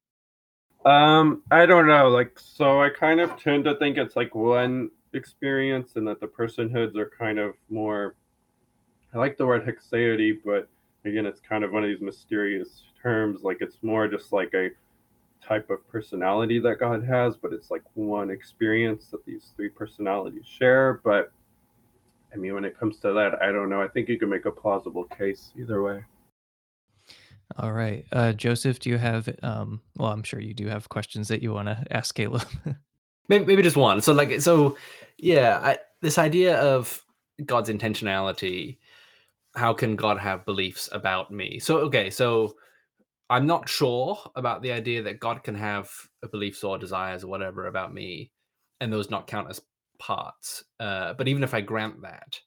Um, I don't know. Like, so I kind of tend to think it's like one experience, and that the personhoods are kind of more. I like the word haecceity, but again, it's kind of one of these mysterious terms. Like, it's more just like a type of personality that God has, but it's like one experience that these three personalities share. But I mean, when it comes to that, I don't know. I think you can make a plausible case either way. All right. Uh, Joseph, do you have, um, well, I'm sure you do have questions that you want to ask Caleb. Maybe, maybe just one. So like so, yeah, I, this idea of God's intentionality. how can God have beliefs about me? So okay, so I'm not sure about the idea that God can have beliefs or desires or whatever about me, and those not count as parts. Uh, but even if I grant that,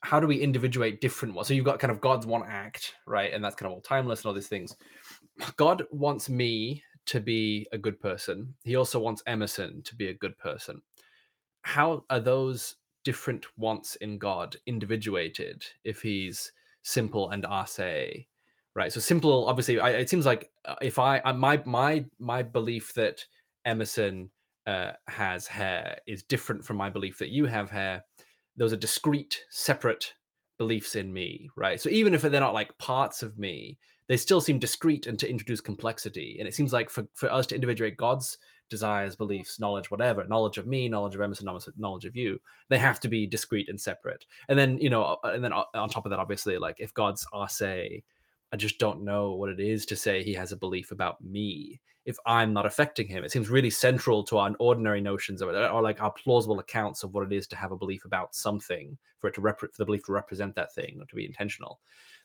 how do we individuate different ones? So you've got kind of God's one act, right? And that's kind of all timeless and all these things. God wants me to be a good person. He also wants Emerson to be a good person. How are those different wants in God individuated if he's simple and a se? Right. So simple, obviously, I, it seems like uh, if I, I my my my belief that Emerson uh, has hair is different from my belief that you have hair. Those are discrete, separate beliefs in me, right? So even if they're not like parts of me, they still seem discrete and to introduce complexity. And it seems like for, for us to individuate God's desires, beliefs, knowledge, whatever, knowledge of me, knowledge of Emerson, knowledge of you, they have to be discrete and separate. And then, you know, uh, and then on top of that, obviously, like if God's a se, I just don't know what it is to say he has a belief about me if I'm not affecting him. It seems really central to our ordinary notions of it, or like our plausible accounts of what it is to have a belief about something, for it to rep- for the belief to represent that thing or to be intentional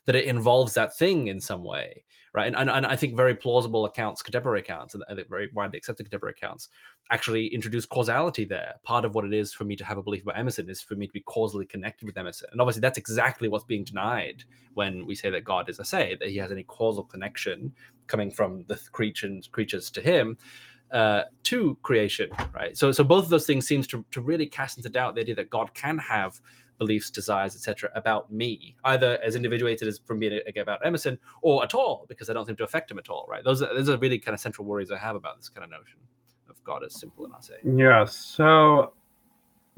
that it involves that thing in some way, right? And, and, and I think very plausible accounts, contemporary accounts, and very widely accepted contemporary accounts, actually introduce causality there. Part of what it is for me to have a belief about Emerson is for me to be causally connected with Emerson, and obviously that's exactly what's being denied when we say that God is a se, that He has any causal connection coming from the creatures creatures to Him uh, to creation, right? So, so both of those things seems to, to really cast into doubt the idea that God can have beliefs, desires, etc., about me, either as individuated as from being about Emerson, or at all, because I don't seem to affect him at all. Right? Those are those are really kind of central worries I have about this kind of notion of God as simple and a se. Yeah. So.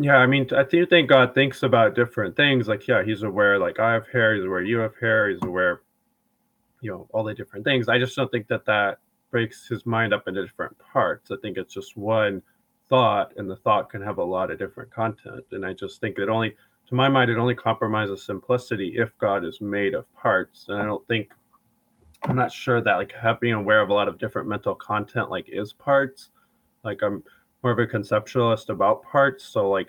Yeah, I mean, I do think God thinks about different things. Like, yeah, He's aware. Like, I have hair. He's aware you have hair. He's aware, you know, all the different things. I just don't think that that breaks His mind up into different parts. I think it's just one thought, and the thought can have a lot of different content. And I just think it only to my mind, it only compromises simplicity if God is made of parts. And I don't think, I'm not sure that like being aware of a lot of different mental content like is parts. Like I'm more of a conceptualist about parts. So like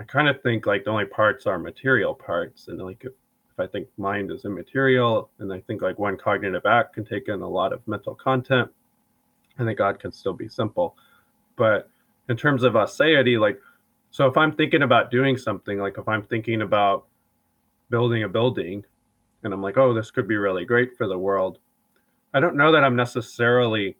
I kind of think like the only parts are material parts. And like if, if I think mind is immaterial and I think like one cognitive act can take in a lot of mental content, I think God can still be simple. But in terms of aseity, like so if I'm thinking about doing something, like if I'm thinking about building a building and I'm like, oh, this could be really great for the world, I don't know that I'm necessarily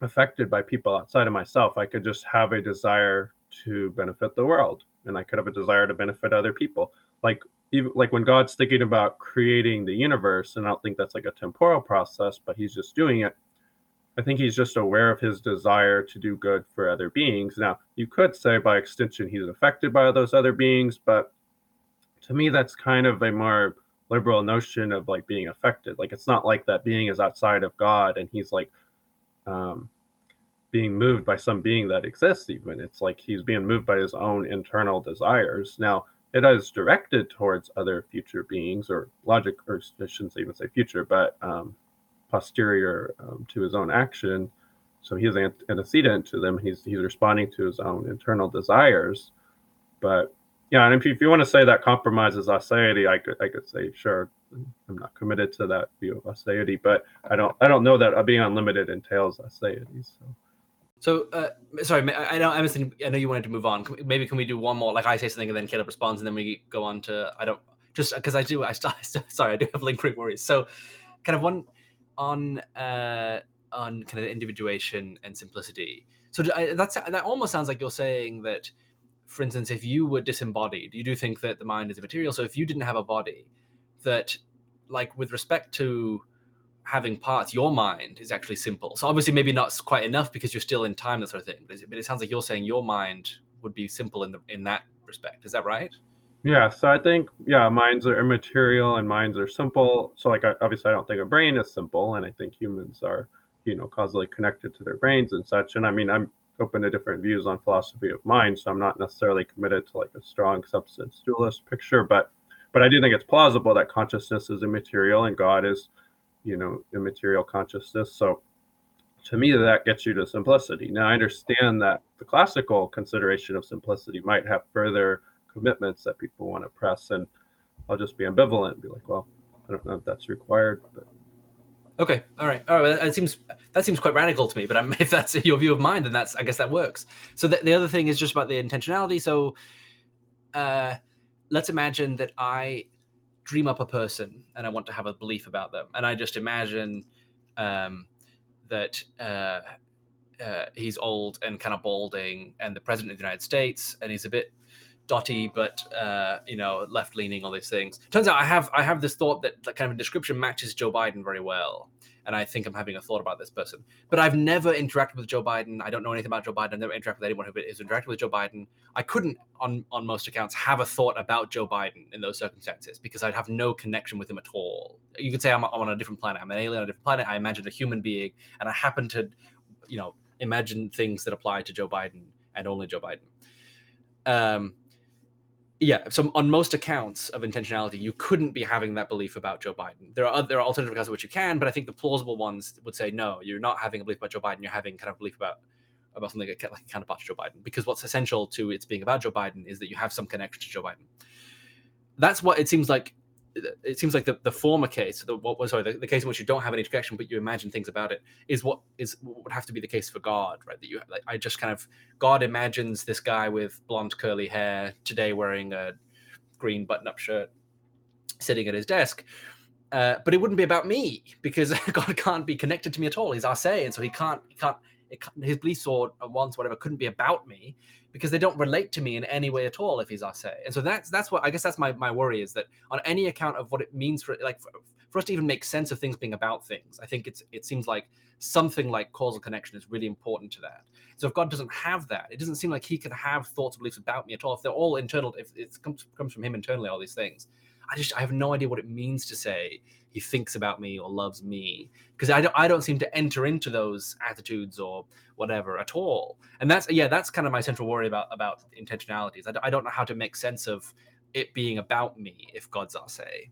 affected by people outside of myself. I could just have a desire to benefit the world and I could have a desire to benefit other people. Like even like when God's thinking about creating the universe, and I don't think that's like a temporal process, but he's just doing it I think he's just aware of his desire to do good for other beings. Now, you could say by extension he's affected by those other beings, but to me, that's kind of a more liberal notion of like being affected. Like it's not like that being is outside of God and he's like um, being moved by some being that exists, even. It's like he's being moved by his own internal desires. Now, it is directed towards other future beings or logic, or I shouldn't even say future, but um, posterior um, to his own action. So he's antecedent to them. He's he's responding to his own internal desires. But yeah, and if you, if you want to say that compromises aseity, I could I could say sure. I'm not committed to that view of aseity, but I don't I don't know that being unlimited entails aseity. So. So, uh, sorry, I know Emerson. I know you wanted to move on. Maybe can we do one more? Like I say something, and then Caleb responds, and then we go on to I don't just because I do. I still, sorry, I do have lingering worries. So, kind of one on uh, on kind of individuation and simplicity. So that's that almost sounds like you're saying that, for instance, if you were disembodied, you do think that the mind is immaterial. So if you didn't have a body, that like with respect to having parts, your mind is actually simple. So obviously maybe not quite enough because you're still in time, that sort of thing. But it, but it sounds like you're saying your mind would be simple in the in that respect. Is that right? Yeah, so I think yeah, minds are immaterial and minds are simple. So like obviously I don't think a brain is simple, and I think humans are you know causally connected to their brains and such. And I mean I'm open to different views on philosophy of mind, so I'm not necessarily committed to like a strong substance dualist picture, but but I do think it's plausible that consciousness is immaterial and God is you know immaterial consciousness. So to me that gets you to simplicity. Now I understand that the classical consideration of simplicity might have further commitments that people want to press. And I'll just be ambivalent and be like, well, I don't know if that's required, but Okay, all right, all right. That seems that seems quite radical to me, but I'm, if that's your view of mine, then that's I guess that works. So the, the other thing is just about the intentionality. So, uh, let's imagine that I dream up a person and I want to have a belief about them, and I just imagine um, that uh, uh, he's old and kind of balding, and the president of the United States, and he's a bit dotty, but uh, you know, left leaning, all these things. Turns out I have I have this thought that, that kind of description matches Joe Biden very well. And I think I'm having a thought about this person. But I've never interacted with Joe Biden. I don't know anything about Joe Biden. I've never interacted with anyone who has interacted with Joe Biden. I couldn't, on, on most accounts, have a thought about Joe Biden in those circumstances because I'd have no connection with him at all. You could say I'm, I'm on a different planet. I'm an alien on a different planet. I imagine a human being, and I happen to, you know, imagine things that apply to Joe Biden and only Joe Biden. Um, yeah so on most accounts of intentionality you couldn't be having that belief about joe biden. There are there are alternative accounts of which you can but i think the plausible ones would say no you're not having a belief about joe biden. You're having kind of belief about about something like a counterpart to joe biden. Because what's essential to its being about joe biden is that you have some connection to joe biden. That's what it seems like it seems like the, the former case, the what was sorry, the, the, case in which you don't have any connection, but you imagine things about it, is what is what would have to be the case for God, right? That you like, I just kind of God imagines this guy with blonde curly hair today wearing a green button-up shirt, sitting at his desk. Uh, but it wouldn't be about me because God can't be connected to me at all. He's a se, and so he can't, he can't, can't his beliefs or wants, whatever, couldn't be about me because they don't relate to me in any way at all if he's a se. And so that's that's what I guess that's my my worry is that on any account of what it means for like for, for us to even make sense of things being about things, I think it's it seems like something like causal connection is really important to that. So if God doesn't have that, it doesn't seem like he can have thoughts or beliefs about me at all. If they're all internal, if it comes comes from him internally, all these things, I just I have no idea what it means to say he thinks about me or loves me because I don't, I don't seem to enter into those attitudes or whatever at all and that's yeah that's kind of my central worry about about intentionalities I, I don't know how to make sense of it being about me if god's a se.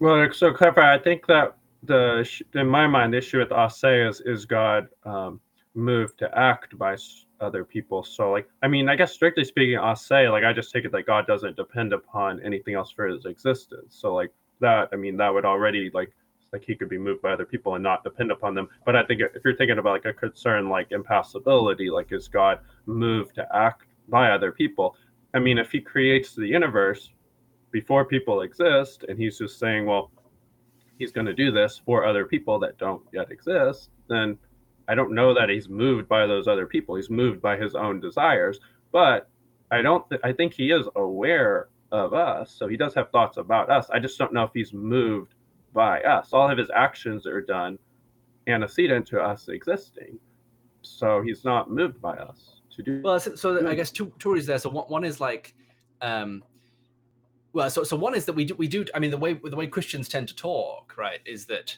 well so clarify i think that the in my mind the issue with a se is is god um, moved to act by other people so like i mean i guess strictly speaking I'll say like i just take it that god doesn't depend upon anything else for his existence so like that, I mean, that would already like like he could be moved by other people and not depend upon them. But I think if you're thinking about like a concern like impassibility, like is God moved to act by other people? I mean, if he creates the universe before people exist and he's just saying, well, he's going to do this for other people that don't yet exist, then I don't know that he's moved by those other people. He's moved by his own desires, but I don't. Th- I think he is aware of us. So he does have thoughts about us. I just don't know if he's moved by us. All of his actions are done antecedent to us existing. So he's not moved by us to do. Well, so, so I guess two two there. So one, one is like, um, well, so so one is that we do we do. I mean, the way the way Christians tend to talk, right, is that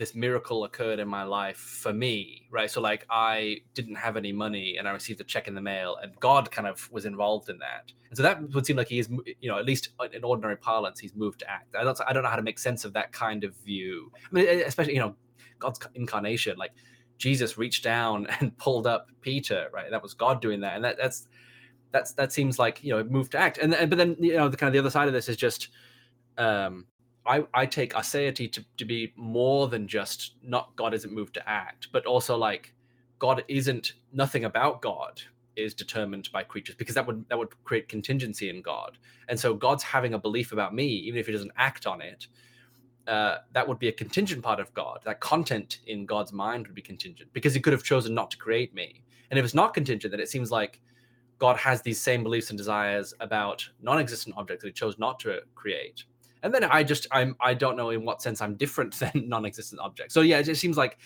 this miracle occurred in my life for me, right? So like I didn't have any money and I received a check in the mail and God kind of was involved in that. And so that would seem like he is, you know, at least in ordinary parlance, he's moved to act. I don't, I don't know how to make sense of that kind of view. I mean, especially, you know, God's incarnation, like Jesus reached down and pulled up Peter, right? That was God doing that. And that, that's, that's, that seems like, you know, moved to act. And, and but then, you know, the kind of the other side of this is just, um, I, I take aseity to, to be more than just not God isn't moved to act, but also like God isn't nothing about God is determined by creatures because that would that would create contingency in God. And so God's having a belief about me, even if he doesn't act on it, uh, that would be a contingent part of God. That content in God's mind would be contingent because he could have chosen not to create me. And if it's not contingent, then it seems like God has these same beliefs and desires about non-existent objects that he chose not to create and then I just I'm I don't know in what sense I'm different than non-existent objects. So yeah, it just seems like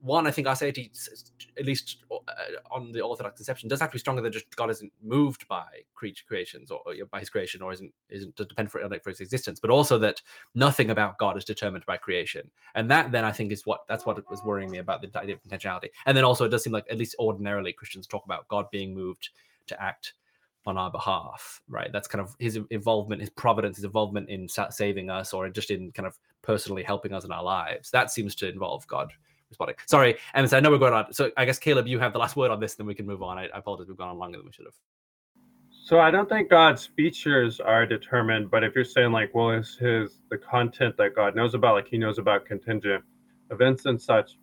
one. I think aseity, at least uh, on the Orthodox conception, does have to be stronger than just God isn't moved by creature creations or, or by His creation, or isn't isn't dependent for, for His existence, but also that nothing about God is determined by creation, and that then I think is what that's what was worrying me about the idea of intentionality. And then also it does seem like at least ordinarily Christians talk about God being moved to act on our behalf, right? That's kind of his involvement, his providence, his involvement in saving us, or just in kind of personally helping us in our lives. That seems to involve God responding. Sorry, and so I know we're going on. So I guess Caleb, you have the last word on this, then we can move on. I, I apologize, we've gone on longer than we should have. So I don't think God's features are determined, but if you're saying like, well, is his the content that God knows about, like he knows about contingent events and such,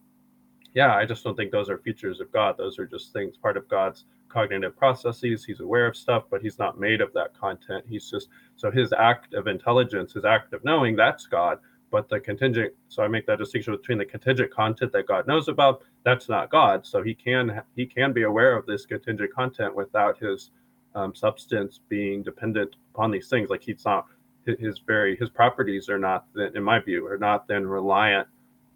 yeah, I just don't think those are features of God. Those are just things part of God's cognitive processes. He's aware of stuff, but he's not made of that content. He's just so his act of intelligence, his act of knowing, that's God. But the contingent, so I make that distinction between the contingent content that God knows about, that's not God. So he can he can be aware of this contingent content without his um, substance being dependent upon these things. Like he's not his very his properties are not in my view are not then reliant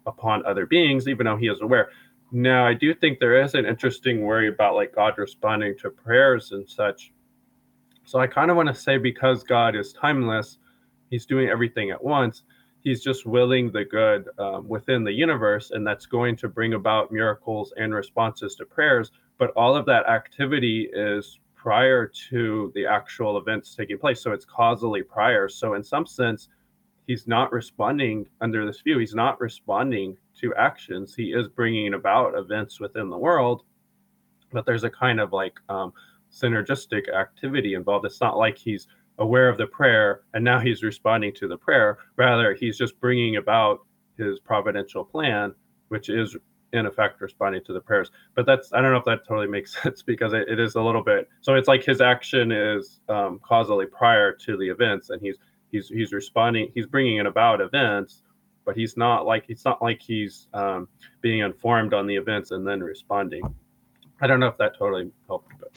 upon other beings, even though he is aware. Now, I do think there is an interesting worry about like God responding to prayers and such. So I kind of want to say because God is timeless, he's doing everything at once. He's just willing the good um, within the universe, and that's going to bring about miracles and responses to prayers. But all of that activity is prior to the actual events taking place. So it's causally prior. So, in some sense, he's not responding under this view. He's not responding to actions. He is bringing about events within the world but there's a kind of like um, synergistic activity involved. It's not like he's aware of the prayer and now he's responding to the prayer. Rather he's just bringing about his providential plan which is in effect responding to the prayers. But that's i don't know if that totally makes sense because it, it is a little bit so it's like his action is um, causally prior to the events and he's he's he's responding he's bringing it about events but he's not like it's not like he's um, being informed on the events and then responding i don't know if that totally helped but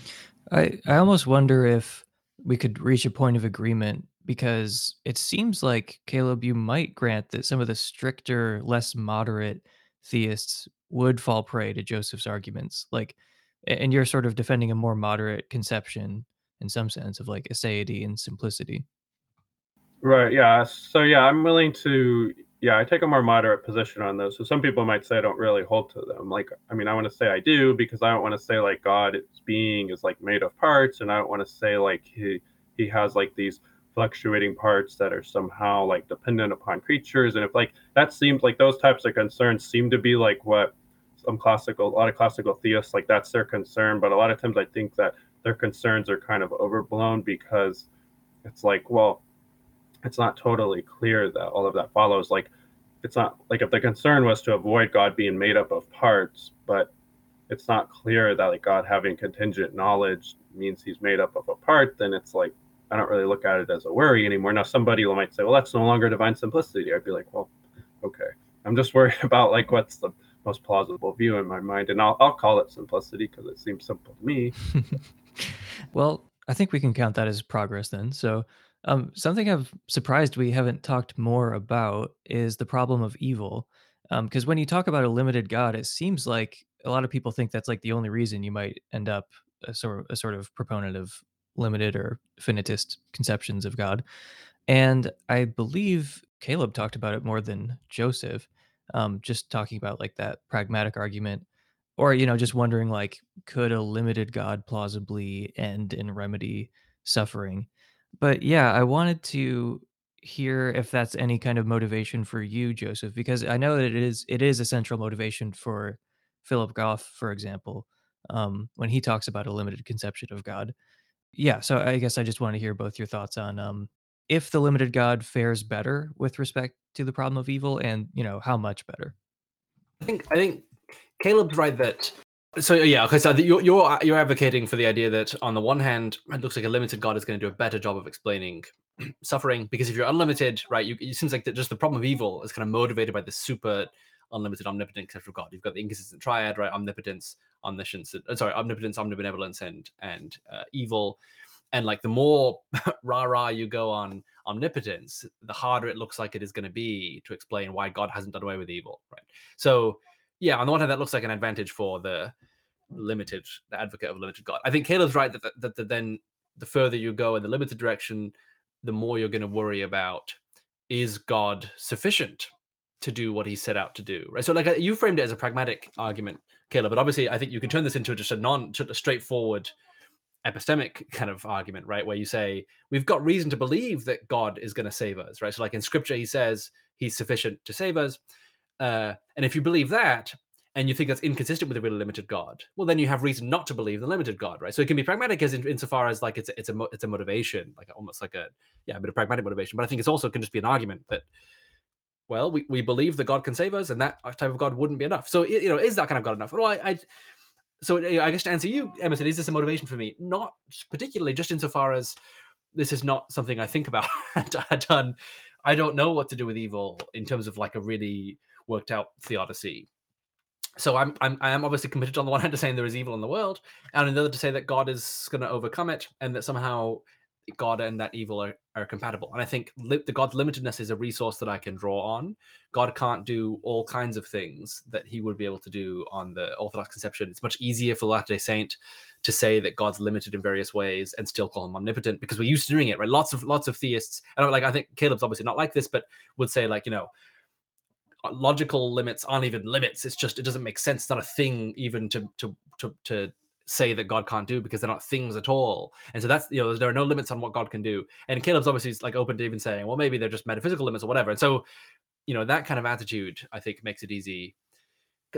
I, I almost wonder if we could reach a point of agreement because it seems like Caleb, you might grant that some of the stricter, less moderate theists would fall prey to Joseph's arguments. Like, and you're sort of defending a more moderate conception in some sense of like aseity and simplicity. Right. Yeah. So yeah, I'm willing to. Yeah, I take a more moderate position on those. So some people might say I don't really hold to them. Like, I mean, I want to say I do because I don't want to say like God, being is like made of parts, and I don't want to say like he he has like these fluctuating parts that are somehow like dependent upon creatures. And if like that seems like those types of concerns seem to be like what some classical, a lot of classical theists like that's their concern. But a lot of times I think that their concerns are kind of overblown because it's like, well, it's not totally clear that all of that follows. Like, it's not like if the concern was to avoid God being made up of parts, but it's not clear that like God having contingent knowledge means he's made up of a part, then it's like I don't really look at it as a worry anymore. Now somebody might say, well, that's no longer divine simplicity. I'd be like, well, okay. I'm just worried about like what's the most plausible view in my mind, and I'll I'll call it simplicity because it seems simple to me. well, I think we can count that as progress then. So um, something I'm surprised we haven't talked more about is the problem of evil. Because when you talk about a limited God, it seems like a lot of people think that's like the only reason you might end up a sort of, a sort of proponent of limited or finitist conceptions of God. And I believe Caleb talked about it more than Joseph, um, just talking about like that pragmatic argument, or you know, just wondering like, could a limited God plausibly end in remedy suffering? But yeah, I wanted to hear if that's any kind of motivation for you, Joseph, because I know that it is it is a central motivation for Philip Goff, for example, um, when he talks about a limited conception of God. Yeah, so I guess I just want to hear both your thoughts on um, if the limited God fares better with respect to the problem of evil, and you know how much better. I think I think Caleb's right that so yeah, okay. So you're you're you're advocating for the idea that on the one hand, it looks like a limited God is going to do a better job of explaining suffering because if you're unlimited, right, you, it seems like that just the problem of evil is kind of motivated by the super unlimited omnipotent etc. God. You've got the inconsistent triad, right? Omnipotence, omniscience, uh, sorry, omnipotence, omnibenevolence, and and uh, evil. And like the more rah rah you go on omnipotence, the harder it looks like it is going to be to explain why God hasn't done away with evil, right? So yeah, on the one hand, that looks like an advantage for the limited, the advocate of limited God. I think Caleb's right that, that, that then the further you go in the limited direction, the more you're going to worry about is God sufficient to do what he set out to do, right? So, like uh, you framed it as a pragmatic argument, Caleb, but obviously, I think you can turn this into just a non, a straightforward epistemic kind of argument, right? Where you say we've got reason to believe that God is going to save us, right? So, like in Scripture, he says he's sufficient to save us, uh, and if you believe that, and you think that's inconsistent with a really limited God, well, then you have reason not to believe the limited God, right? So it can be pragmatic as in, insofar as like it's a, it's a it's a motivation, like almost like a yeah, a bit of pragmatic motivation. But I think it's also can just be an argument that well, we, we believe that God can save us, and that type of God wouldn't be enough. So you know, is that kind of God enough? Well, I, I so I guess to answer you, Emerson, is this a motivation for me? Not particularly, just insofar as this is not something I think about done. I don't know what to do with evil in terms of like a really worked out theodicy. So I'm I'm I am obviously committed on the one hand to saying there is evil in the world, and on the other to say that God is going to overcome it, and that somehow God and that evil are, are compatible. And I think li- the God's limitedness is a resource that I can draw on. God can't do all kinds of things that he would be able to do on the Orthodox conception. It's much easier for Latter day Saint to say that God's limited in various ways and still call him omnipotent because we're used to doing it, right? Lots of lots of theists, and like I think Caleb's obviously not like this, but would say like you know logical limits aren't even limits. It's just it doesn't make sense. It's not a thing even to to to to say that God can't do because they're not things at all. And so that's you know there are no limits on what God can do. And Caleb's obviously like open to even saying, well, maybe they're just metaphysical limits or whatever. And so you know that kind of attitude I think makes it easy.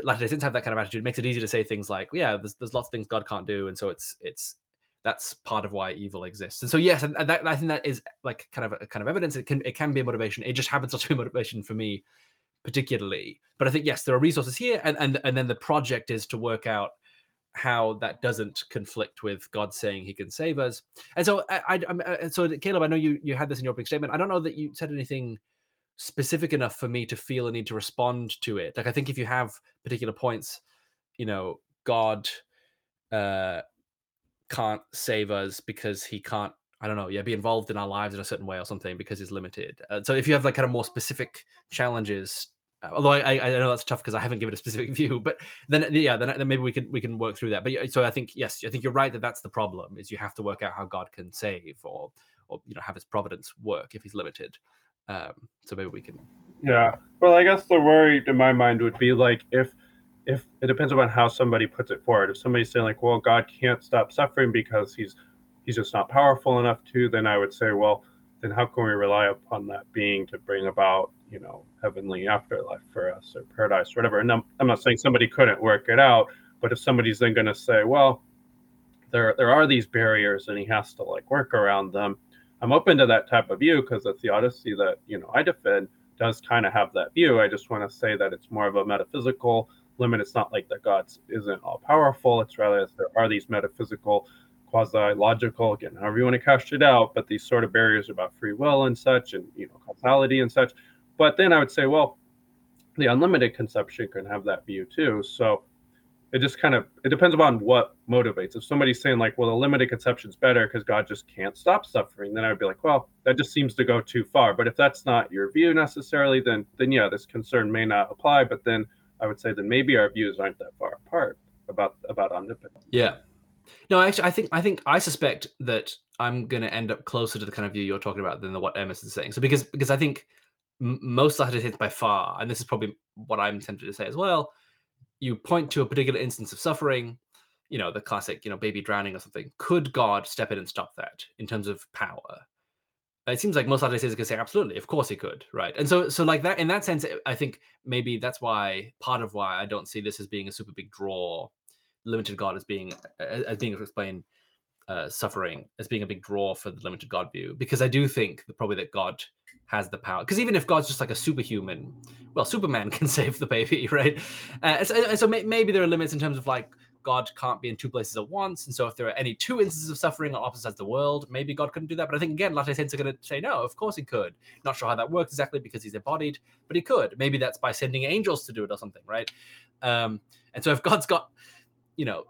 Latter Day Saints have that kind of attitude. It makes it easy to say things like, yeah, there's, there's lots of things God can't do, and so it's it's that's part of why evil exists. And so yes, and that I think that is like kind of a kind of evidence. It can it can be a motivation. It just happens to be motivation for me particularly. But I think yes, there are resources here, and and and then the project is to work out how that doesn't conflict with God saying He can save us. And so, I, I, uh, so Caleb, I know you you had this in your opening statement. I don't know that you said anything specific enough for me to feel a need to respond to it. Like I think if you have particular points, you know, God uh, can't save us because He can't. I don't know. Yeah, be involved in our lives in a certain way or something because He's limited. Uh, so if you have like kind of more specific challenges although I, I know that's tough because I haven't given a specific view, but then yeah, then, then maybe we can we can work through that. But so I think yes, I think you're right that that's the problem is you have to work out how God can save or or you know have His providence work if He's limited. Um, so maybe we can. Yeah. Well, I guess the worry in my mind would be like if if it depends on how somebody puts it forward. If somebody's saying like, well, God can't stop suffering because he's he's just not powerful enough to, then I would say, well, then how can we rely upon that being to bring about you know heavenly afterlife for us or paradise or whatever. And I'm, I'm not saying somebody couldn't work it out but if somebody's then going to say well there there are these barriers and he has to like work around them i'm open to that type of view because the theodicy that you know i defend does kind of have that view. I just want to say that it's more of a metaphysical limit. It's not like that god isn't all powerful it's rather that there are these metaphysical quasi-logical again however you want to cast it out but these sort of barriers about free will and such and you know causality and such but then I would say, well, the unlimited conception can have that view too. So it just kind of it depends upon what motivates. If somebody's saying like, well, the limited conception is better because God just can't stop suffering, then I'd be like, well, that just seems to go too far. But if that's not your view necessarily, then then yeah, this concern may not apply. But then I would say that maybe our views aren't that far apart about about omnipotence. Yeah. No, actually, I think I think I suspect that I'm going to end up closer to the kind of view you're talking about than the, what Emerson's saying. So because because I think most latter hits by far, and this is probably what I'm tempted to say as well. You point to a particular instance of suffering, you know, the classic, you know, baby drowning or something. Could God step in and stop that in terms of power? It seems like most latter says going to say absolutely, of course he could, right? And so, so like that in that sense, eh, I think maybe that's why part of why I don't see this as being a super big draw, limited God as being as being explained uh, suffering as being a big draw for the limited God view, because I do think that probably that God has the power. Because even if God's just like a superhuman, well, Superman can save the baby, right? Uh, so, so may, maybe there are limits in terms of like God can't be in two places at once. And so if there are any two instances of suffering on opposite sides of the world, maybe God couldn't do that. But I think again, Latter Saints are going to say, no, of course he could. Not sure how that works exactly because he's embodied, but he could. Maybe that's by sending angels to do it or something, right? Um, and so if God's got, you know,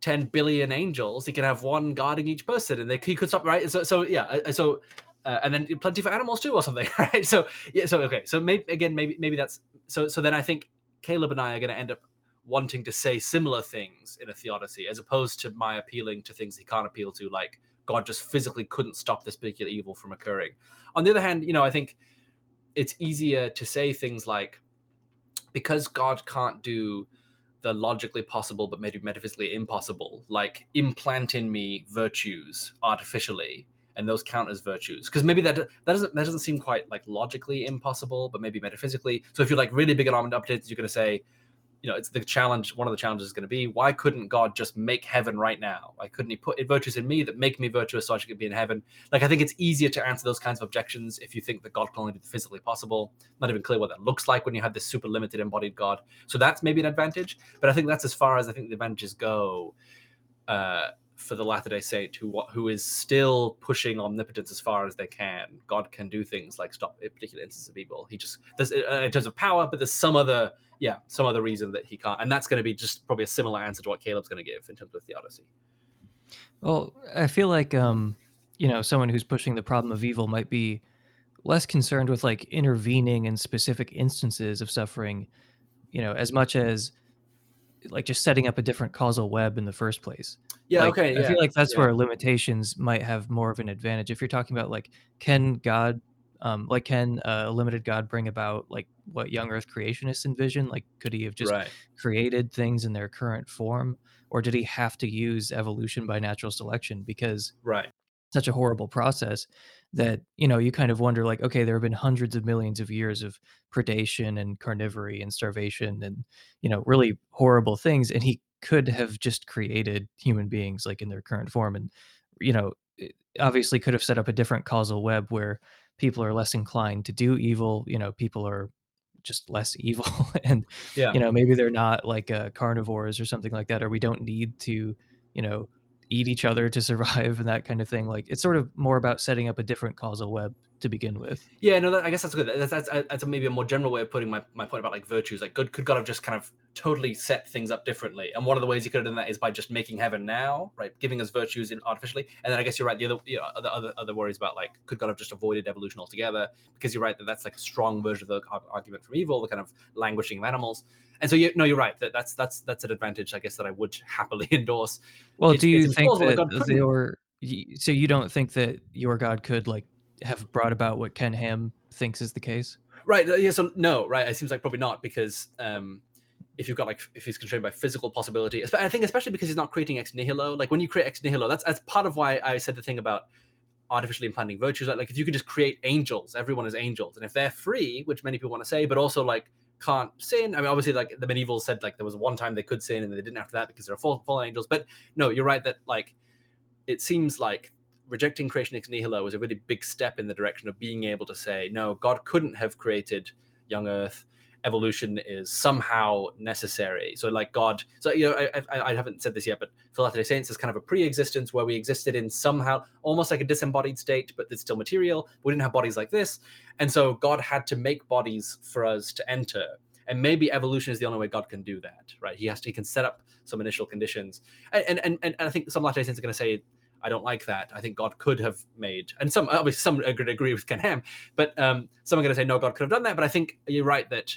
10 billion angels, he can have one guarding each person and they, he could stop, right? So, so yeah, uh, so uh, and then plenty for animals too or something right so yeah so okay so maybe again maybe maybe that's so so then i think caleb and i are going to end up wanting to say similar things in a theodicy as opposed to my appealing to things he can't appeal to like god just physically couldn't stop this particular evil from occurring on the other hand you know i think it's easier to say things like because god can't do the logically possible but maybe metaphysically impossible. Like implant in me virtues artificially and those count as virtues. Because maybe that that doesn't that doesn't seem quite like logically impossible but maybe metaphysically. So if you're like really big on updates you're going to say you know, it's the challenge. One of the challenges is going to be why couldn't God just make heaven right now? Why couldn't He put virtues in me that make me virtuous so I should be in heaven? Like, I think it's easier to answer those kinds of objections if you think that God can only do the physically possible. Not even clear what that looks like when you have this super limited embodied God. So that's maybe an advantage. But I think that's as far as I think the advantages go. Uh, for the Latter Day Saint who who is still pushing omnipotence as far as they can. God can do things like stop a particular instance of evil. He just there's uh, in terms of power, but there's some other yeah some other reason that he can't, and that's going to be just probably a similar answer to what Caleb's going to give in terms of theodicy. Well, I feel like um, you know, someone who's pushing the problem of evil might be less concerned with like intervening in specific instances of suffering, you know, as much as like just setting up a different causal web in the first place. Yeah, Like, okay, I yeah. feel like that's yeah. where limitations might have more of an advantage. If you're talking about like, can God, um, like, can a limited God bring about like what young Earth creationists envision? Like, could he have just Right, created things in their current form, or did he have to use evolution by natural selection? Because right. such a horrible process that you know you kind of wonder like okay there have been hundreds of millions of years of predation and carnivory and starvation and you know really horrible things and he could have just created human beings like in their current form and you know obviously could have set up a different causal web where people are less inclined to do evil you know people are just less evil and Yeah. you know maybe they're not like uh, carnivores or something like that or we don't need to you know eat each other to survive and that kind of thing. Like it's sort of more about setting up a different causal web to begin with. Yeah, no, that, I guess that's good. That's, that's uh, that's a, maybe a more general way of putting my, my point about like virtues. Like, good could God have just kind of totally set things up differently? And one of the ways he could have done that is by just making heaven now, right? Giving us virtues in artificially. And then I guess you're right. The other, you know, other other other worries about like could God have just avoided evolution altogether? Because you're right that that's like a strong version of the argument from evil, the kind of languishing of animals. And so you no, you're right. That that's that's that's an advantage, I guess, that I would happily endorse. Well, do you think that that God couldn't. your so you don't think that your God could like have brought about what Ken Ham thinks is the case? Right. uh, Yeah. So no. Right. It seems like probably not because um, if you've got like if he's constrained by physical possibility, I think especially because he's not creating ex nihilo. Like when you create ex nihilo, that's that's part of why I said the thing about artificially implanting virtues. Like, like if you can just create angels, everyone is angels, and if they're free, which many people want to say, but also like can't sin. I mean, obviously, like the medievals said, like there was one time they could sin and they didn't after that because they're fall- fallen angels. But no, you're right that like it seems like rejecting creation ex nihilo was a really big step in the direction of being able to say, no, God couldn't have created young Earth. Evolution is somehow necessary. So, like God, so you know, I, I, I haven't said this yet, but for Latter Day Saints is kind of a pre-existence where we existed in somehow almost like a disembodied state, but it's still material. We didn't have bodies like this, and so God had to make bodies for us to enter. And maybe evolution is the only way God can do that, right? He has to, he can set up some initial conditions, and and and, and I think some Latter Day Saints are going to say I don't like that. I think God could have made, and some obviously some are going to agree with Ken Ham, but um, some are going to say no, God could have done that. But I think you're right that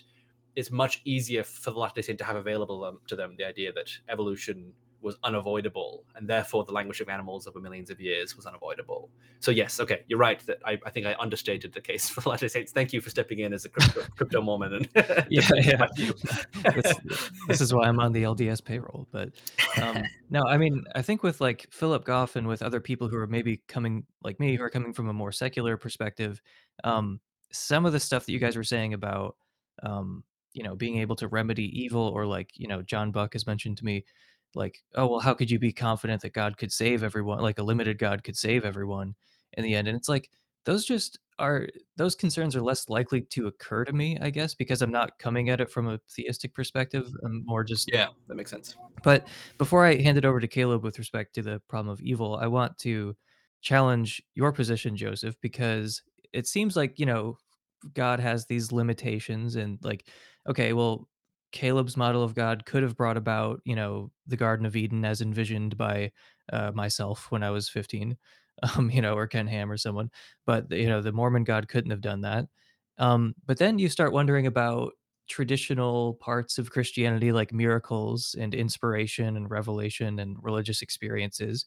it's much easier for the Latter Day Saint to have available um, to them the idea that evolution was unavoidable, and therefore the language of animals over millions of years was unavoidable. So yes, okay, you're right that I, I think I understated the case for the Latter Saints. Thank you for stepping in as a crypto, crypto Mormon and Yeah, yeah. this, this is why I'm on the LDS payroll. But um, no, I mean, I think with like Philip Goff and with other people who are maybe coming like me, who are coming from a more secular perspective, um, some of the stuff that you guys were saying about, um, you know, being able to remedy evil, or like, you know, John Buck has mentioned to me, like, oh, well, how could you be confident that God could save everyone? Like a limited God could save everyone in the end. And it's like, those just are those concerns are less likely to occur to me, I guess, because I'm not coming at it from a theistic perspective. I'm more just yeah, that makes sense. but before I hand it over to Caleb with respect to the problem of evil, I want to challenge your position, Joseph, because it seems like, you know, God has these limitations and like, okay, well, Caleb's model of God could have brought about, you know, the Garden of Eden as envisioned by uh, myself when I was 15, um, you know, or Ken Ham or someone. But, you know, the Mormon God couldn't have done that. Um, but then you start wondering about traditional parts of Christianity like miracles and inspiration and revelation and religious experiences.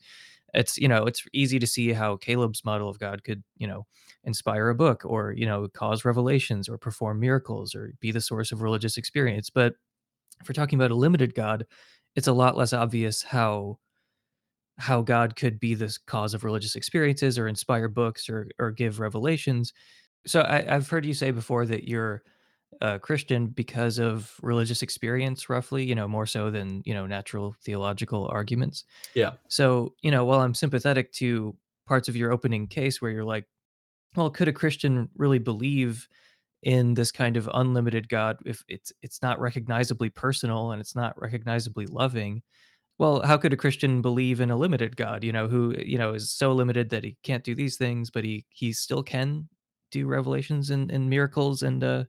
It's, you know, it's easy to see how Caleb's model of God could, you know, inspire a book or, you know, cause revelations or perform miracles or be the source of religious experience. But if we're talking about a limited God, it's a lot less obvious how how God could be this cause of religious experiences or inspire books or or give revelations. So I, I've heard you say before that you're uh, Christian because of religious experience, roughly, you know, more so than, you know, natural theological arguments. Yeah. So, you know, while I'm sympathetic to parts of your opening case where you're like, well, could a Christian really believe in this kind of unlimited God if it's it's not recognizably personal and it's not recognizably loving? Well, how could a Christian believe in a limited God, you know, who, you know, is so limited that he can't do these things, but he he still can do revelations and, and miracles and uh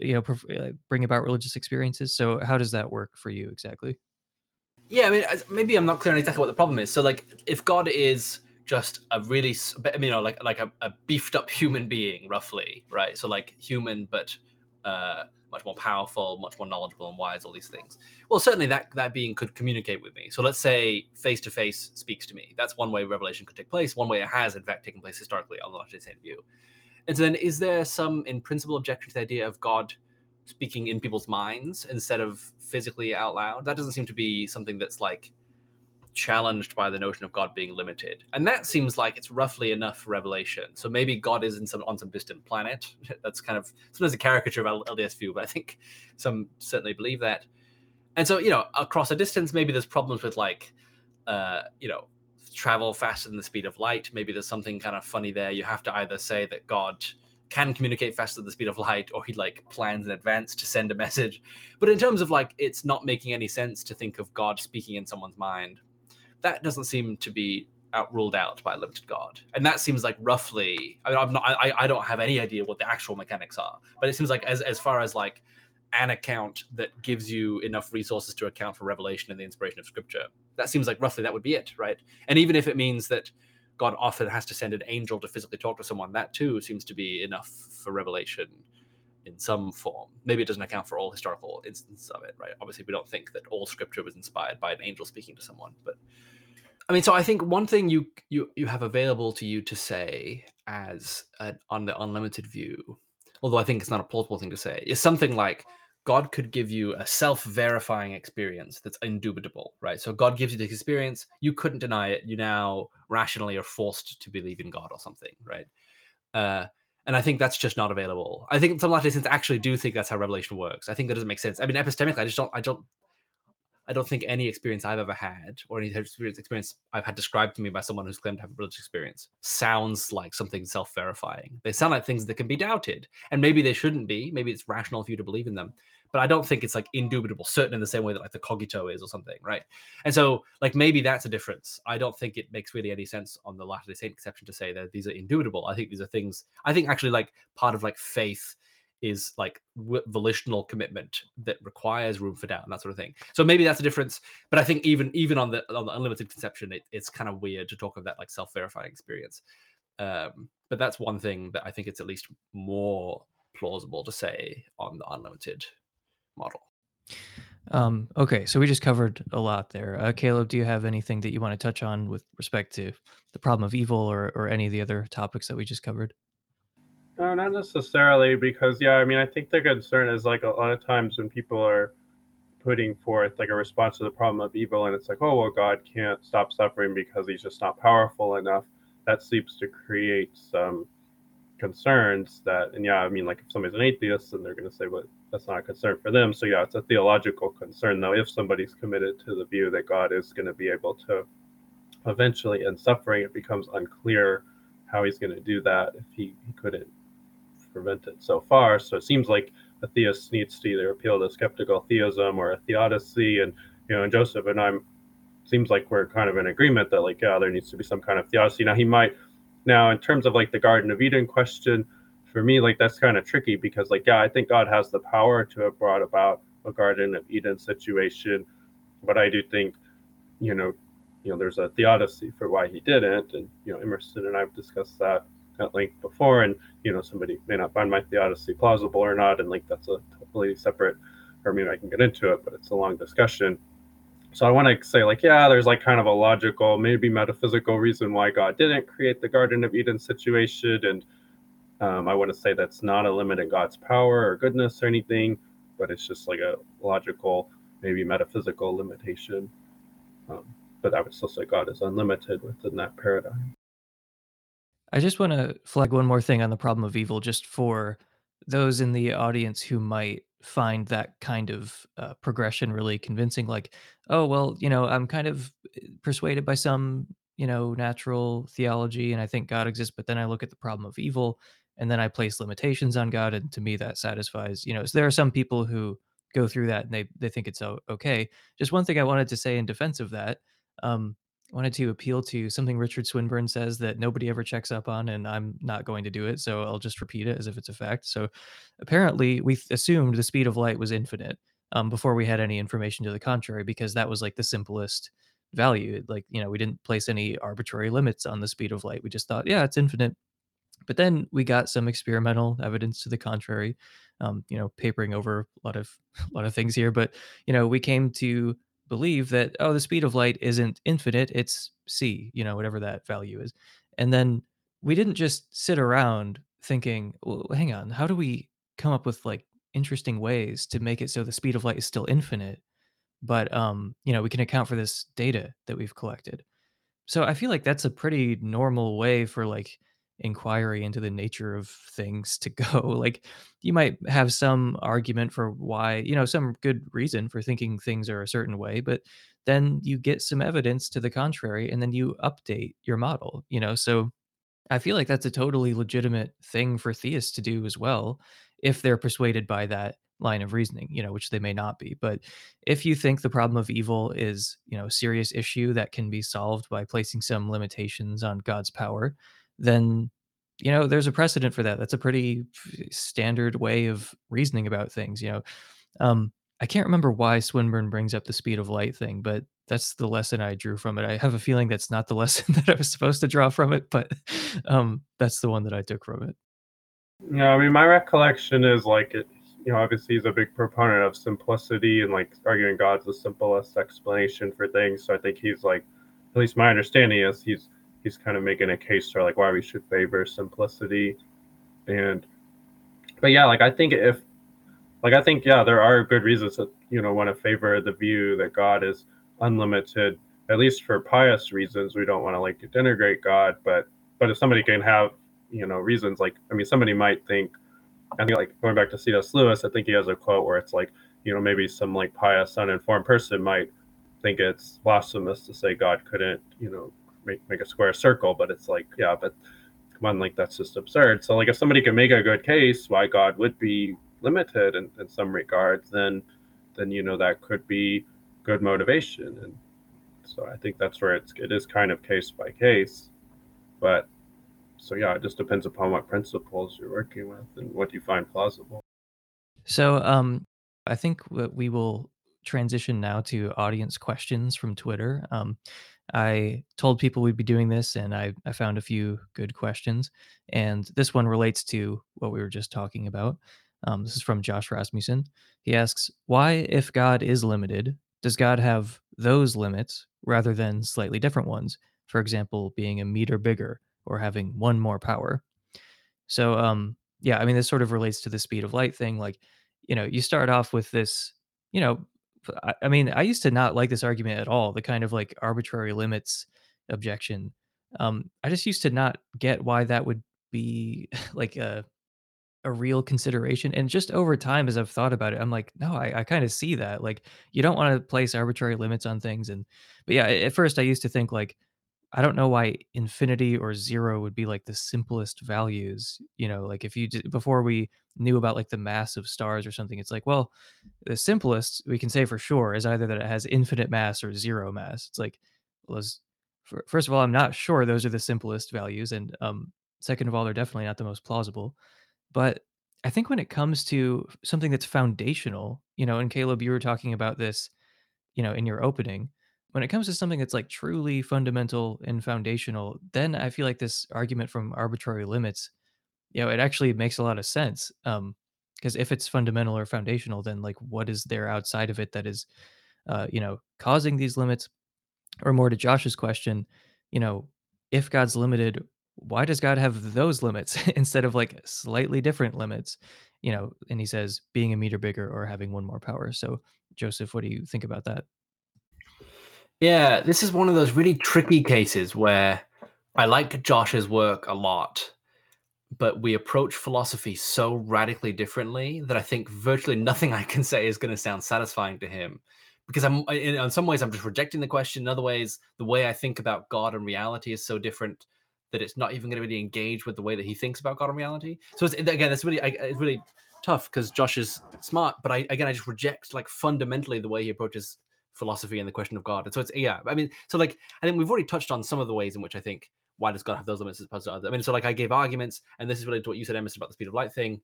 you know uh, bring about religious experiences. So how does that work for you exactly? Yeah, I mean, maybe I'm not clear on exactly what the problem is. So, like, if God is just a really, you know, like like a, a beefed up human being, roughly, right? So, like, human, but uh, much more powerful, much more knowledgeable and wise, all these things. Well, certainly that that being could communicate with me. So, let's say face to face speaks to me. That's one way revelation could take place. One way it has, in fact, taken place historically on the Latter-day Saint view. And so, then is there some, in principle, objection to the idea of God? speaking in people's minds instead of physically out loud. That doesn't seem to be something that's like challenged by the notion of God being limited. And that seems like it's roughly enough revelation. So maybe God is in some on some distant planet. That's kind of sometimes a caricature of LDS view, but I think some certainly believe that. And so, you know, across a distance, maybe there's problems with like uh, you know, travel faster than the speed of light. Maybe there's something kind of funny there. You have to either say that God can communicate faster than the speed of light or he like plans in advance to send a message but in terms of like it's not making any sense to think of god speaking in someone's mind that doesn't seem to be out ruled out by a limited god and that seems like roughly i mean i'm not i, I don't have any idea what the actual mechanics are but it seems like as as far as like an account that gives you enough resources to account for revelation and the inspiration of scripture that seems like roughly that would be it right and even if it means that God often has to send an angel to physically talk to someone. That too seems to be enough for revelation in some form. Maybe it doesn't account for all historical instances of it, right? Obviously, we don't think that all scripture was inspired by an angel speaking to someone, but I mean, so I think one thing you you you have available to you to say as an, on the unlimited view, although I think it's not a plausible thing to say, is something like God could give you a self-verifying experience that's indubitable, right? So God gives you this experience, you couldn't deny it. You now rationally are forced to believe in God or something, right? Uh, and I think that's just not available. I think some Saints actually do think that's how revelation works. I think that doesn't make sense. I mean, epistemically, I just don't. I don't. I don't think any experience I've ever had, or any experience I've had described to me by someone who's claimed to have a religious experience, sounds like something self-verifying. They sound like things that can be doubted, and maybe they shouldn't be. Maybe it's rational for you to believe in them, but I don't think it's like indubitable, certain in the same way that like the cogito is or something, right? And so, like maybe that's a difference. I don't think it makes really any sense on the Latter Day Saint exception to say that these are indubitable. I think these are things. I think actually like part of like faith is like volitional commitment that requires room for doubt and that sort of thing. So maybe that's a difference. But I think even even on the on the unlimited conception, it, it's kind of weird to talk of that like self verifying experience. Um, but that's one thing that I think it's at least more plausible to say on the unlimited model. Um, okay, so we just covered a lot there. Uh, Caleb, do you have anything that you want to touch on with respect to the problem of evil or, or any of the other topics that we just covered? No, not necessarily, because yeah, I mean, I think the concern is like a lot of times when people are putting forth like a response to the problem of evil, and it's like, oh well, God can't stop suffering because He's just not powerful enough. That seems to create some concerns that, and yeah, I mean, like if somebody's an atheist, then they're going to say, well, that's not a concern for them. So yeah, it's a theological concern though. If somebody's committed to the view that God is going to be able to eventually end suffering, it becomes unclear how He's going to do that if He, he couldn't prevent it so far. So it seems like a theist needs to either appeal to skeptical theism or a theodicy. And you know, and Joseph and I'm seems like we're kind of in agreement that like yeah, there needs to be some kind of theodicy. Now he might now in terms of like the Garden of Eden question, for me like that's kind of tricky because like yeah, I think God has the power to have brought about a Garden of Eden situation, but I do think you know you know there's a theodicy for why he didn't, and you know Emerson and I've discussed that at length before, and you know somebody may not find my theodicy plausible or not, and like that's a totally separate, or maybe I can get into it, but it's a long discussion. So I want to say like yeah, there's like kind of a logical, maybe metaphysical reason why God didn't create the Garden of Eden situation, and um, I want to say that's not a limit in God's power or goodness or anything, but it's just like a logical, maybe metaphysical limitation. Um, but I would still say God is unlimited within that paradigm. I just want to flag one more thing on the problem of evil, just for those in the audience who might find that kind of uh, progression really convincing like oh well you know i'm kind of uh, persuaded by some you know natural theology and i think god exists but then i look at the problem of evil and then i place limitations on god. And to me that satisfies you know so there are some people who go through that and they they think it's okay. Just one thing i wanted to say in defense of that um wanted to appeal to something Richard Swinburne says that nobody ever checks up on, and I'm not going to do it. So I'll just repeat it as if it's a fact. So apparently, we assumed the speed of light was infinite um, before we had any information to the contrary, because that was like the simplest value. Like, you know, we didn't place any arbitrary limits on the speed of light. We just thought, yeah, it's infinite. But then we got some experimental evidence to the contrary. Um, you know, papering over a lot of a lot of things here, but you know, we came to believe that oh, the speed of light isn't infinite; it's c, you know, whatever that value is. And then we didn't just sit around thinking, well, hang on, how do we come up with like interesting ways to make it so the speed of light is still infinite, but um, you know, we can account for this data that we've collected. So I feel like that's a pretty normal way for like inquiry into the nature of things to go. Like you might have some argument for why, you know, some good reason for thinking things are a certain way, but then you get some evidence to the contrary and then you update your model, you know. So I feel like that's a totally legitimate thing for theists to do as well, if they're persuaded by that line of reasoning, you know, which they may not be. But if you think the problem of evil is, you know, a serious issue that can be solved by placing some limitations on God's power, then, you know, there's a precedent for that. That's a pretty standard way of reasoning about things, you know. Um, I can't remember why Swinburne brings up the speed of light thing, but that's the lesson I drew from it. I have a feeling that's not the lesson that I was supposed to draw from it, but um, that's the one that I took from it. Yeah, I mean, my recollection is like it. You know, obviously he's a big proponent of simplicity and like arguing God's the simplest explanation for things. So I think he's like, at least my understanding is he's he's kind of making a case for like why we should favor simplicity. And but yeah, like I think if like I think yeah, there are good reasons that you know want to favor the view that God is unlimited, at least for pious reasons. We don't want to like denigrate God, but but if somebody can have you know reasons like I mean somebody might think I think like going back to C.S. Lewis, I think he has a quote where it's like you know maybe some like pious uninformed person might think it's blasphemous to say God couldn't you know make make a square circle, but it's like yeah, but come on, like that's just absurd. So like if somebody can make a good case why God would be limited in, in some regards, then then you know that could be good motivation. And so I think that's where it's it is kind of case by case. But so yeah, it just depends upon what principles you're working with and what you find plausible. So um, I think we will transition now to audience questions from Twitter. Um, I told people we'd be doing this, and I, I found a few good questions. And this one relates to what we were just talking about. Um, this is from Josh Rasmussen. He asks, Why, if God is limited, does God have those limits rather than slightly different ones? For example, being a meter bigger or having one more power. So, um, yeah, I mean, this sort of relates to the speed of light thing. Like, you know, you start off with this, you know, I, mean, I used to not like this argument at all, the kind of like arbitrary limits objection. Um, I just used to not get why that would be like a, a real consideration. And just over time, as I've thought about it, I'm like, no, I, I kind of see that. Like, you don't want to place arbitrary limits on things. And, but yeah, at first I used to think like, I don't know why infinity or 0 would be, like, the simplest values, you know, like, if you d before we knew about, like, the mass of stars or something, it's like, well, the simplest we can say for sure is either that it has infinite mass or 0 mass. It's like, well, fir first of all, I'm not sure those are the simplest values, and, um, second of all, they're definitely not the most plausible, but I think when it comes to something that's foundational, you know, and Caleb, you were talking about this you know, in your opening. When it comes to something that's like truly fundamental and foundational, then I feel like this argument from arbitrary limits, you know, it actually makes a lot of sense. Um, because if it's fundamental or foundational, then like what is there outside of it that is, uh, you know, causing these limits? Or more to Josh's question, you know, if God's limited, why does God have those limits instead of like slightly different limits? You know, and he says being a meter bigger or having one more power. So, Joseph, what do you think about that? Yeah, this is one of those really tricky cases where I like Josh's work a lot, but we approach philosophy so radically differently that I think virtually nothing I can say is going to sound satisfying to him. Because I'm in, in some ways I'm just rejecting the question. In other ways, the way I think about God and reality is so different that it's not even going to really engage with the way that he thinks about God and reality. So it's, again, it's really it's really tough because Josh is smart, but I again I just reject like fundamentally the way he approaches philosophy and the question of God. And so it's yeah, I mean, so like I think we've already touched on some of the ways in which I think why does God have those limits as opposed to others? I mean, so like I gave arguments, and this is related to what you said, Emerson, about the speed of light thing.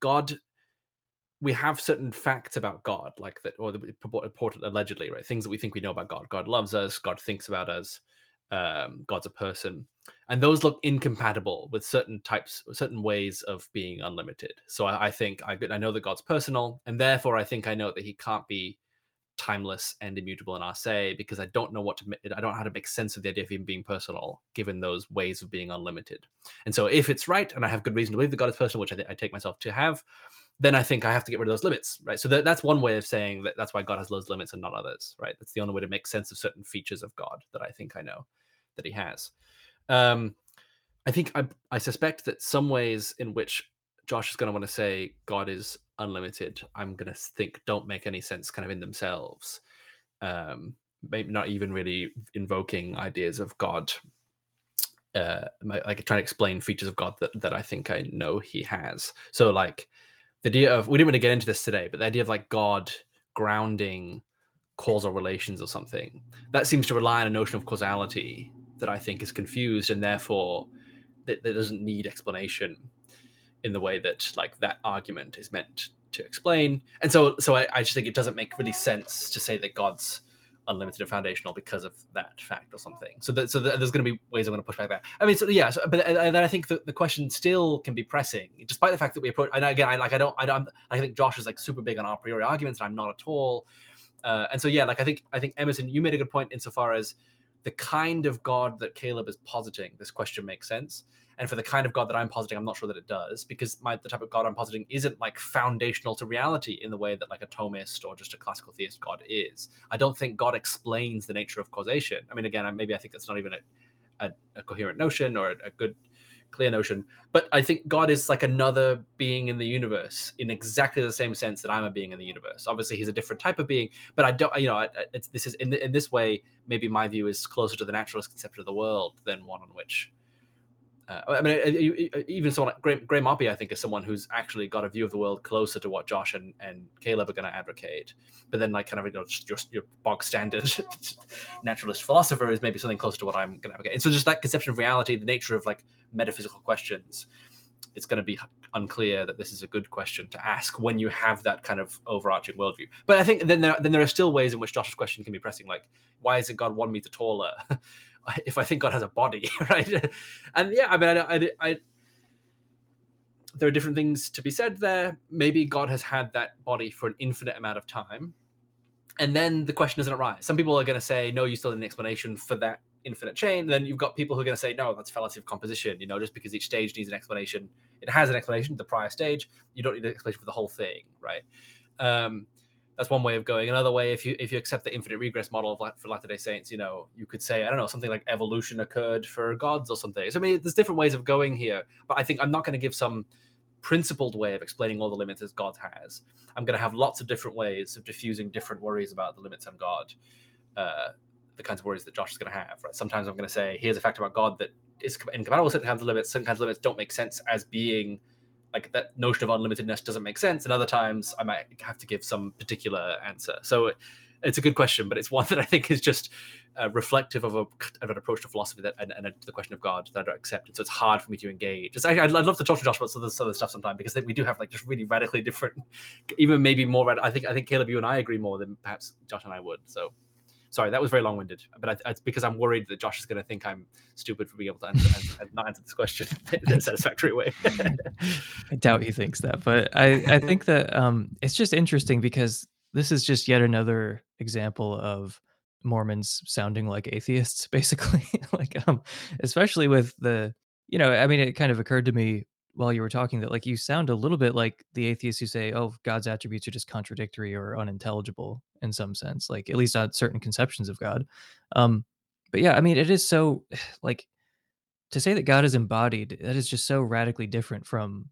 God, we have certain facts about God, like that, or the reported allegedly, right? Things that we think we know about God. God loves us. God thinks about us. Um, God's a person, and those look incompatible with certain types, certain ways of being unlimited. So I, I think I, I know that God's personal, and therefore I think I know that He can't be timeless and immutable in a se because I don't know what to I don't know how to make sense of the idea of him being personal given those ways of being unlimited. And so if it's right and I have good reason to believe that God is personal, which I, th- I take myself to have, then I think I have to get rid of those limits, right? So that, that's one way of saying that that's why God has those limits and not others, right? That's the only way to make sense of certain features of God that I think I know that he has. Um, I think I, I suspect that some ways in which Josh is going to want to say God is unlimited, I'm going to think don't make any sense kind of in themselves. Um, maybe not even really invoking ideas of God, uh, like trying to explain features of God that, that I think I know he has. So, like the idea of, we didn't really get into this today, but the idea of like God grounding causal relations or something, that seems to rely on a notion of causality that I think is confused and therefore that, that doesn't need explanation in the way that like that argument is meant to explain. And so, so I, I just think it doesn't make really sense to say that God's unlimited and foundational because of that fact or something. So, that, so there's going to be ways I'm going to push back that. I mean, so yeah, so, but and then I think the, the question still can be pressing, despite the fact that we approach. And again, I like I don't I don't I think Josh is like super big on a priori arguments, and I'm not at all. Uh, and so yeah, like I think I think Emerson, you made a good point insofar as the kind of God that Caleb is positing. This question makes sense and for the kind of god that i'm positing i'm not sure that it does because my the type of god i'm positing isn't like foundational to reality in the way that like a thomist or just a classical theist god is. I don't think god explains the nature of causation. I mean again maybe i think that's not even a, a, a coherent notion or a, a good clear notion but i think god is like another being in the universe in exactly the same sense that i'm a being in the universe. Obviously he's a different type of being but i don't you know this is in, in this way maybe my view is closer to the naturalist conception of the world than one on which uh, I mean, even someone like Graham, Graham Oppy, I think, is someone who's actually got a view of the world closer to what Josh and, and Caleb are going to advocate. But then, like, kind of, you know, just your, your bog standard naturalist philosopher is maybe something closer to what I'm going to advocate. And so, just that conception of reality, the nature of like metaphysical questions, it's going to be unclear that this is a good question to ask when you have that kind of overarching worldview. But I think then there, then there are still ways in which Josh's question can be pressing, like, why is it God one meter taller? if I think God has a body, right? and yeah, I mean, I, I, I, there are different things to be said there. Maybe God has had that body for an infinite amount of time, and then the question doesn't arise. Some people are going to say, "No, you still need an explanation for that infinite chain." Then you've got people who are going to say, "No, that's fallacy of composition." You know, just because each stage needs an explanation, it has an explanation. The prior stage, you don't need an explanation for the whole thing, right? Um, that's one way of going. Another way, if you if you accept the infinite regress model of for Latter Day Saints, you know, you could say I don't know something like evolution occurred for gods or something. So I mean, there's different ways of going here, but I think I'm not going to give some principled way of explaining all the limits as God has. I'm going to have lots of different ways of diffusing different worries about the limits on God, uh, the kinds of worries that Josh is going to have. Right? Sometimes I'm going to say, here's a fact about God that is incompatible with certain kinds of limits. Certain kinds of limits don't make sense as being like that notion of unlimitedness doesn't make sense and other times i might have to give some particular answer. So it's a good question but it's one that i think is just uh, reflective of, a, of an approach to philosophy that and, and a, the question of god that i don't accept and so it's hard for me to engage. It's, I, would love to talk to josh about some of this other stuff sometime because we do have like just really radically different even maybe more i think i think caleb you and i agree more than perhaps josh and i would so Sorry, that was very long-winded, but I, it's because I'm worried that Josh is going to think I'm stupid for being able to answer, answer, not answer this question in a satisfactory way. I doubt he thinks that, but I, I think that um, it's just interesting because this is just yet another example of Mormons sounding like atheists, basically. like, um, especially with the, you know, I mean, it kind of occurred to me while you were talking that like you sound a little bit like the atheists who say, "Oh, God's attributes are just contradictory or unintelligible in some sense," like at least on certain conceptions of God. Um, but yeah, I mean, it is so like to say that God is embodied, that is just so radically different from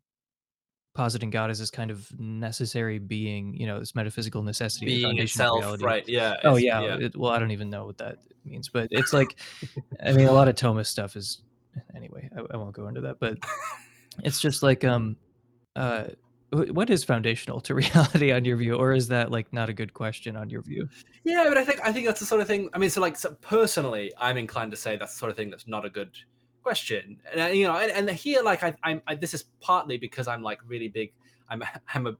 positing God as this kind of necessary being, you know, this metaphysical necessity, Being foundation of itself, reality. right? Yeah, Oh, yeah, yeah. it well, I don't even know what that means, but it's like I mean, a lot of Thomist stuff is anyway, I I won't go into that, but it's just like, um, uh, what is foundational to reality on your view, or is that, like, not a good question on your view? Yeah, but I think I think that's the sort of thing. I mean, so like so personally, I'm inclined to say that's the sort of thing that's not a good question. And uh, you know, and, and here, like I, I'm, I, this is partly because I'm like really big. I'm, I'm a,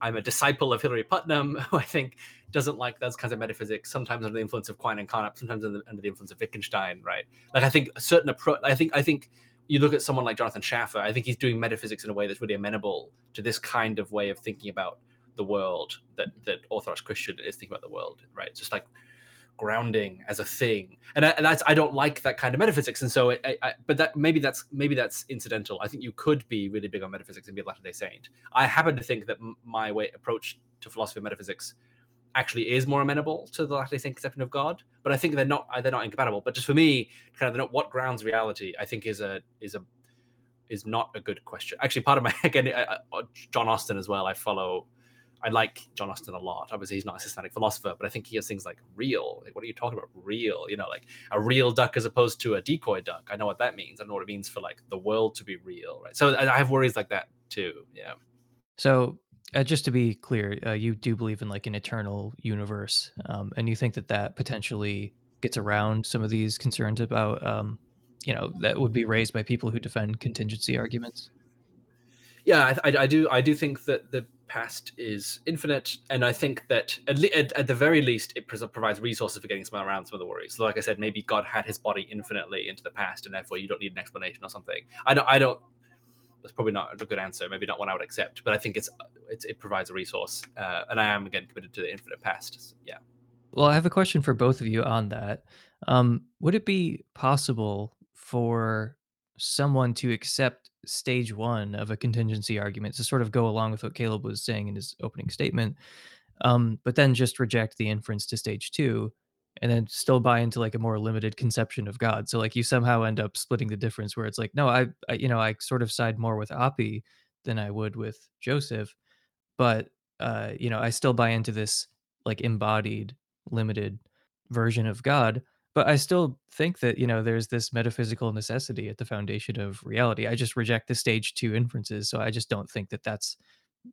I'm a disciple of Hilary Putnam, who I think doesn't like those kinds of metaphysics. Sometimes under the influence of Quine and Carnap, sometimes under the, under the influence of Wittgenstein, right? Like I think a certain approach. I think I think you look at someone like Jonathan Schaffer. I think he's doing metaphysics in a way that's really amenable to this kind of way of thinking about the world that that Orthodox Christian is thinking about the world, right? Just like grounding as a thing, and, I, and that's I don't like that kind of metaphysics, and so it, I, I, but that maybe that's maybe that's incidental. I think you could be really big on metaphysics and be a Latter Day Saint. I happen to think that my way approach to philosophy of metaphysics actually is more amenable to the Latter Day Saint conception of God, but I think they're not they're not incompatible. But just for me, kind of not what grounds reality, I think is a is a is not a good question. Actually, part of my again, uh, uh, John Austin as well. I follow I like John Austin a lot. Obviously, he's not a systematic philosopher, but I think he has things like real. Like, what are you talking about? Real, you know, like a real duck as opposed to a decoy duck. I know what that means. I know what it means for like the world to be real, right? So I have worries like that too. Yeah. So, uh, just to be clear, uh, you do believe in like an eternal universe, um, and you think that that potentially gets around some of these concerns about, um, you know, that would be raised by people who defend contingency arguments. Yeah, I, I, I do. I do think that the past is infinite, and I think that at, le- at, at the very least, it provides resources for getting some around some of the worries. Like I said, maybe God had his body infinitely into the past, and therefore you don't need an explanation or something. I don't. I don't. That's probably not a good answer. Maybe not one I would accept, but I think it's, it's it provides a resource, uh, and I am again committed to the infinite past. So, yeah. Well, I have a question for both of you on that. Um, would it be possible for someone to accept stage one of a contingency argument to sort of go along with what Caleb was saying in his opening statement, um, but then just reject the inference to stage two and then still buy into like a more limited conception of God? So like you somehow end up splitting the difference where it's like, no, I, I you know, I sort of side more with Oppy than I would with Joseph but, uh, you know, I still buy into this, like, embodied, limited version of God, but I still think that, you know, there's this metaphysical necessity at the foundation of reality. I just reject the stage 2 inferences, so I just don't think that that's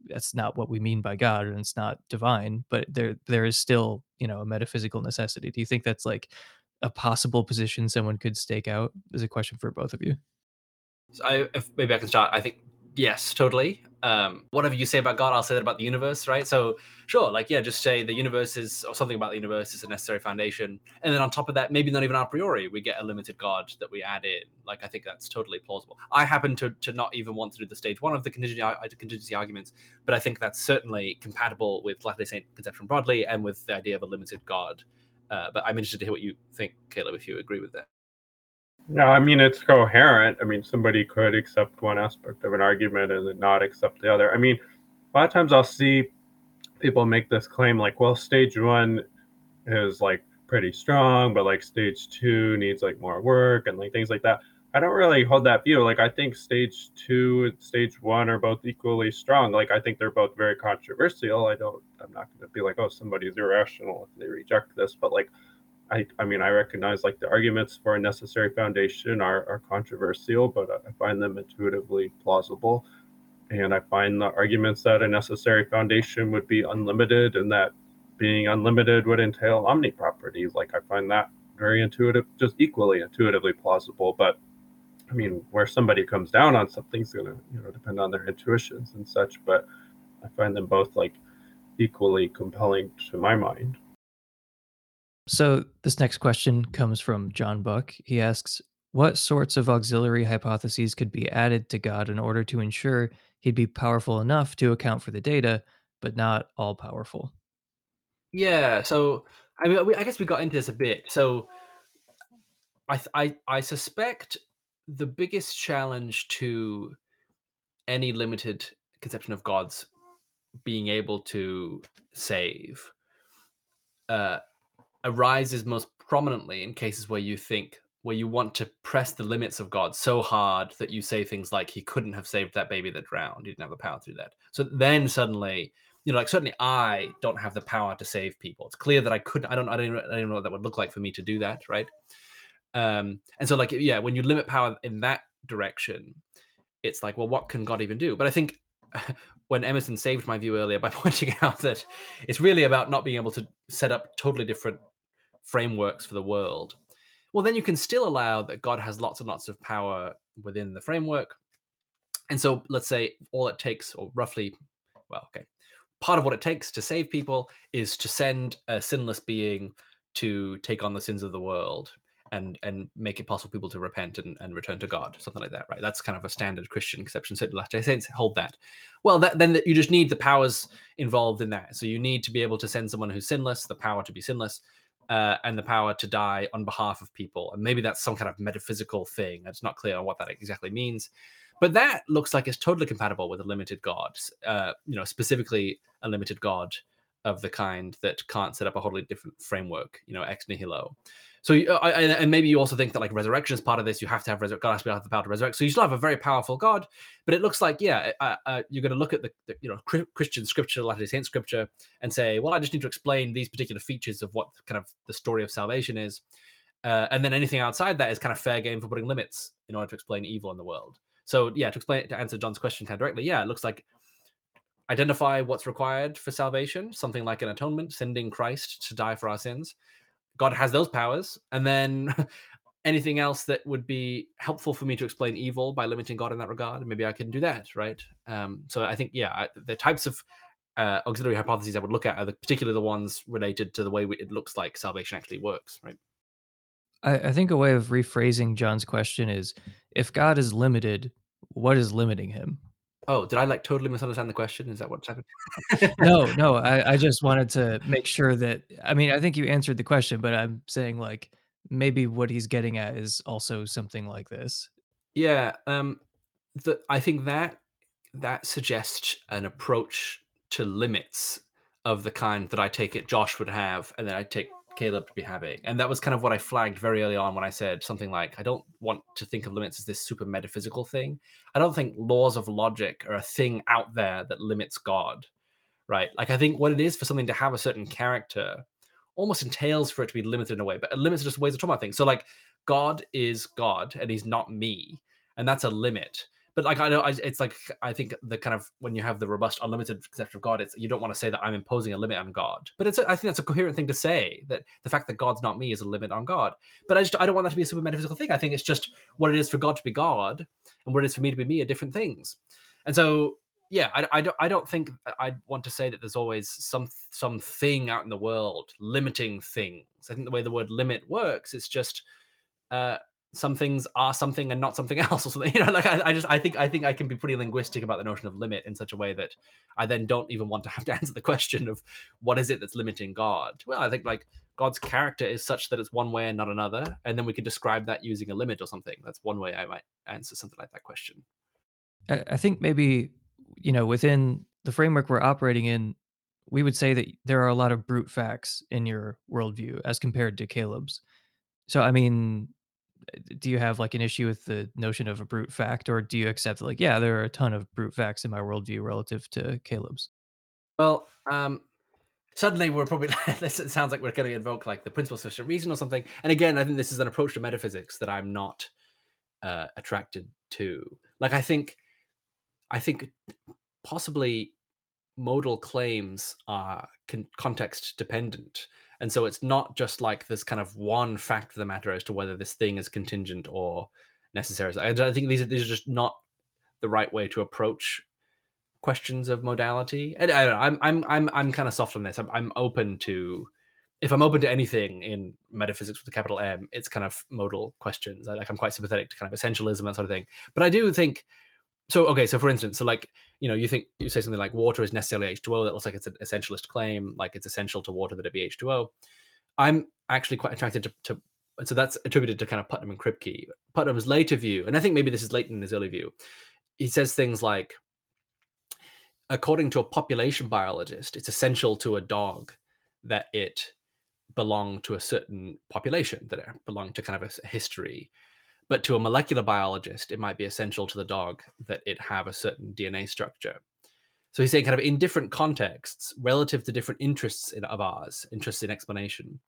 that's not what we mean by God, and it's not divine, but there there is still, you know, a metaphysical necessity. Do you think that's, like, a possible position someone could stake out? Is a question for both of you. So I, if maybe I can start. I think yes, totally. Um, whatever you say about God, I'll say that about the universe, right? So sure, like yeah, just say the universe is or something about the universe is a necessary foundation, and then on top of that, maybe not even a priori, we get a limited God that we add in. Like I think that's totally plausible. I happen to to not even want to do the stage one of the contingency contingency arguments, but I think that's certainly compatible with Latter-day Saint conception broadly and with the idea of a limited God. Uh, but I'm interested to hear what you think, Caleb, if you agree with that. No, I mean it's coherent. I mean somebody could accept one aspect of an argument and not accept the other. I mean, a lot of times I'll see people make this claim like, well, stage one is like pretty strong, but like stage two needs like more work and like things like that. I don't really hold that view. Like I think stage two and stage one are both equally strong. Like I think they're both very controversial. I don't I'm not gonna be like, oh, somebody's irrational if they reject this, but like I, I mean, I recognize like the arguments for a necessary foundation are, are controversial, but I find them intuitively plausible. And I find the arguments that a necessary foundation would be unlimited and that being unlimited would entail omni properties. Like I find that very intuitive, just equally intuitively plausible. But I mean, where somebody comes down on something's gonna, you know, depend on their intuitions and such. But I find them both like equally compelling to my mind. So this next question comes from John Buck. He asks, "What sorts of auxiliary hypotheses could be added to God in order to ensure he'd be powerful enough to account for the data, but not all powerful?" Yeah, so I mean, we, I guess we got into this a bit. So I, I, I suspect the biggest challenge to any limited conception of God's being able to save uh, arises most prominently in cases where you think where you want to press the limits of God so hard that you say things like he couldn't have saved that baby that drowned. He didn't have the power to do that. So then suddenly, you know, like certainly I don't have the power to save people. It's clear that I couldn't. I don't. I don't. I don't know what that would look like for me to do that, right? Um, and so like yeah, when you limit power in that direction, it's like, well, what can God even do? But I think when Emerson saved my view earlier by pointing out that it's really about not being able to set up totally different frameworks for the world well, then you can still allow that God has lots and lots of power within the framework. And so let's say all it takes, or roughly, well, okay, part of what it takes to save people is to send a sinless being to take on the sins of the world and and make it possible for people to repent and, and return to God, something like that, right? That's kind of a standard Christian conception. So Latter Saints hold that. Well, that, then you just need the powers involved in that. So you need to be able to send someone who's sinless, the power to be sinless, uh, and the power to die on behalf of people. And maybe that's some kind of metaphysical thing. It's not clear what that exactly means. But that looks like it's totally compatible with a limited God, uh, you know, specifically a limited God of the kind that can't set up a wholly different framework, you know, ex nihilo. So, uh, and maybe you also think that like resurrection is part of this. You have to have resurrection. God has to have the power to resurrect. So you still have a very powerful God, but it looks like yeah, uh, uh, you're going to look at the, the, you know Christian scripture, Latter Day Saint scripture, and say, well, I just need to explain these particular features of what kind of the story of salvation is, uh, and then anything outside that is kind of fair game for putting limits in order to explain evil in the world. So yeah, to explain to answer John's question kind of directly, yeah, it looks like identify what's required for salvation, something like an atonement, sending Christ to die for our sins God has those powers, and then anything else that would be helpful for me to explain evil by limiting God in that regard, maybe I can do that, right? Um, so I think, yeah, the types of uh, auxiliary hypotheses I would look at are the, particularly the ones related to the way it looks like salvation actually works, right? I, I think a way of rephrasing John's question is if God is limited, what is limiting him? Oh, did I like totally misunderstand the question? Is that what's happened? no, no. I, I just wanted to make sure that I mean, I think you answered the question, but I'm saying like maybe what he's getting at is also something like this. Yeah. Um the I think that that suggests an approach to limits of the kind that I take it Josh would have, and then I take Caleb to be having. And that was kind of what I flagged very early on when I said something like, I don't want to think of limits as this super metaphysical thing. I don't think laws of logic are a thing out there that limits God, right? Like, I think what it is for something to have a certain character almost entails for it to be limited in a way, but limits are just ways of talking about things. So, like, God is God and he's not me. And that's a limit but like I know it's like I think the kind of when you have the robust unlimited conception of God, it's you don't want to say that I'm imposing a limit on God. But it's I think that's a coherent thing to say that the fact that God's not me is a limit on God. But I just I don't want that to be a super metaphysical thing. I think it's just what it is for God to be God and what it is for me to be me are different things. And so yeah, I, I don't I don't think I want to say that there's always some some thing out in the world limiting things. I think the way the word limit works, it's just uh, some things are something and not something else or something you know like I, I, just i think i think i can be pretty linguistic about the notion of limit in such a way that i then don't even want to have to answer the question of what is it that's limiting god? Well i think like god's character is such that it's one way and not another and then we can describe that using a limit or something. That's one way i might answer something like that question. I, think maybe you know within the framework we're operating in we would say that there are a lot of brute facts in your worldview as compared to caleb's. So i mean do you have like an issue with the notion of a brute fact, or do you accept like, yeah, there are a ton of brute facts in my worldview relative to Caleb's? Well, um, suddenly we're probably this it sounds like we're going to invoke like the principle of sufficient reason or something. And again, I think this is an approach to metaphysics that I'm not uh, attracted to. Like, I think, I think possibly modal claims are con- context dependent and so it's not just like this kind of one fact of the matter as to whether this thing is contingent or necessary. I, I think these are, these are just not the right way to approach questions of modality. And I don't know, I'm I'm I'm I'm kind of soft on this. I'm I'm open to if I'm open to anything in metaphysics with a capital M, it's kind of modal questions. I, like I'm quite sympathetic to kind of essentialism and sort of thing. But I do think so okay so for instance so like you know you think you say something like water is necessarily h2o that looks like it's an essentialist claim like it's essential to water that it be h2o i'm actually quite attracted to, to so that's attributed to kind of putnam and kripke. Putnam's later view and i think maybe this is late in his early view. He says things like according to a population biologist it's essential to a dog that it belong to a certain population that it belong to kind of a history but to a molecular biologist it might be essential to the dog that it have a certain dna structure. So he's saying kind of in different contexts relative to different interests in, of ours interests in explanation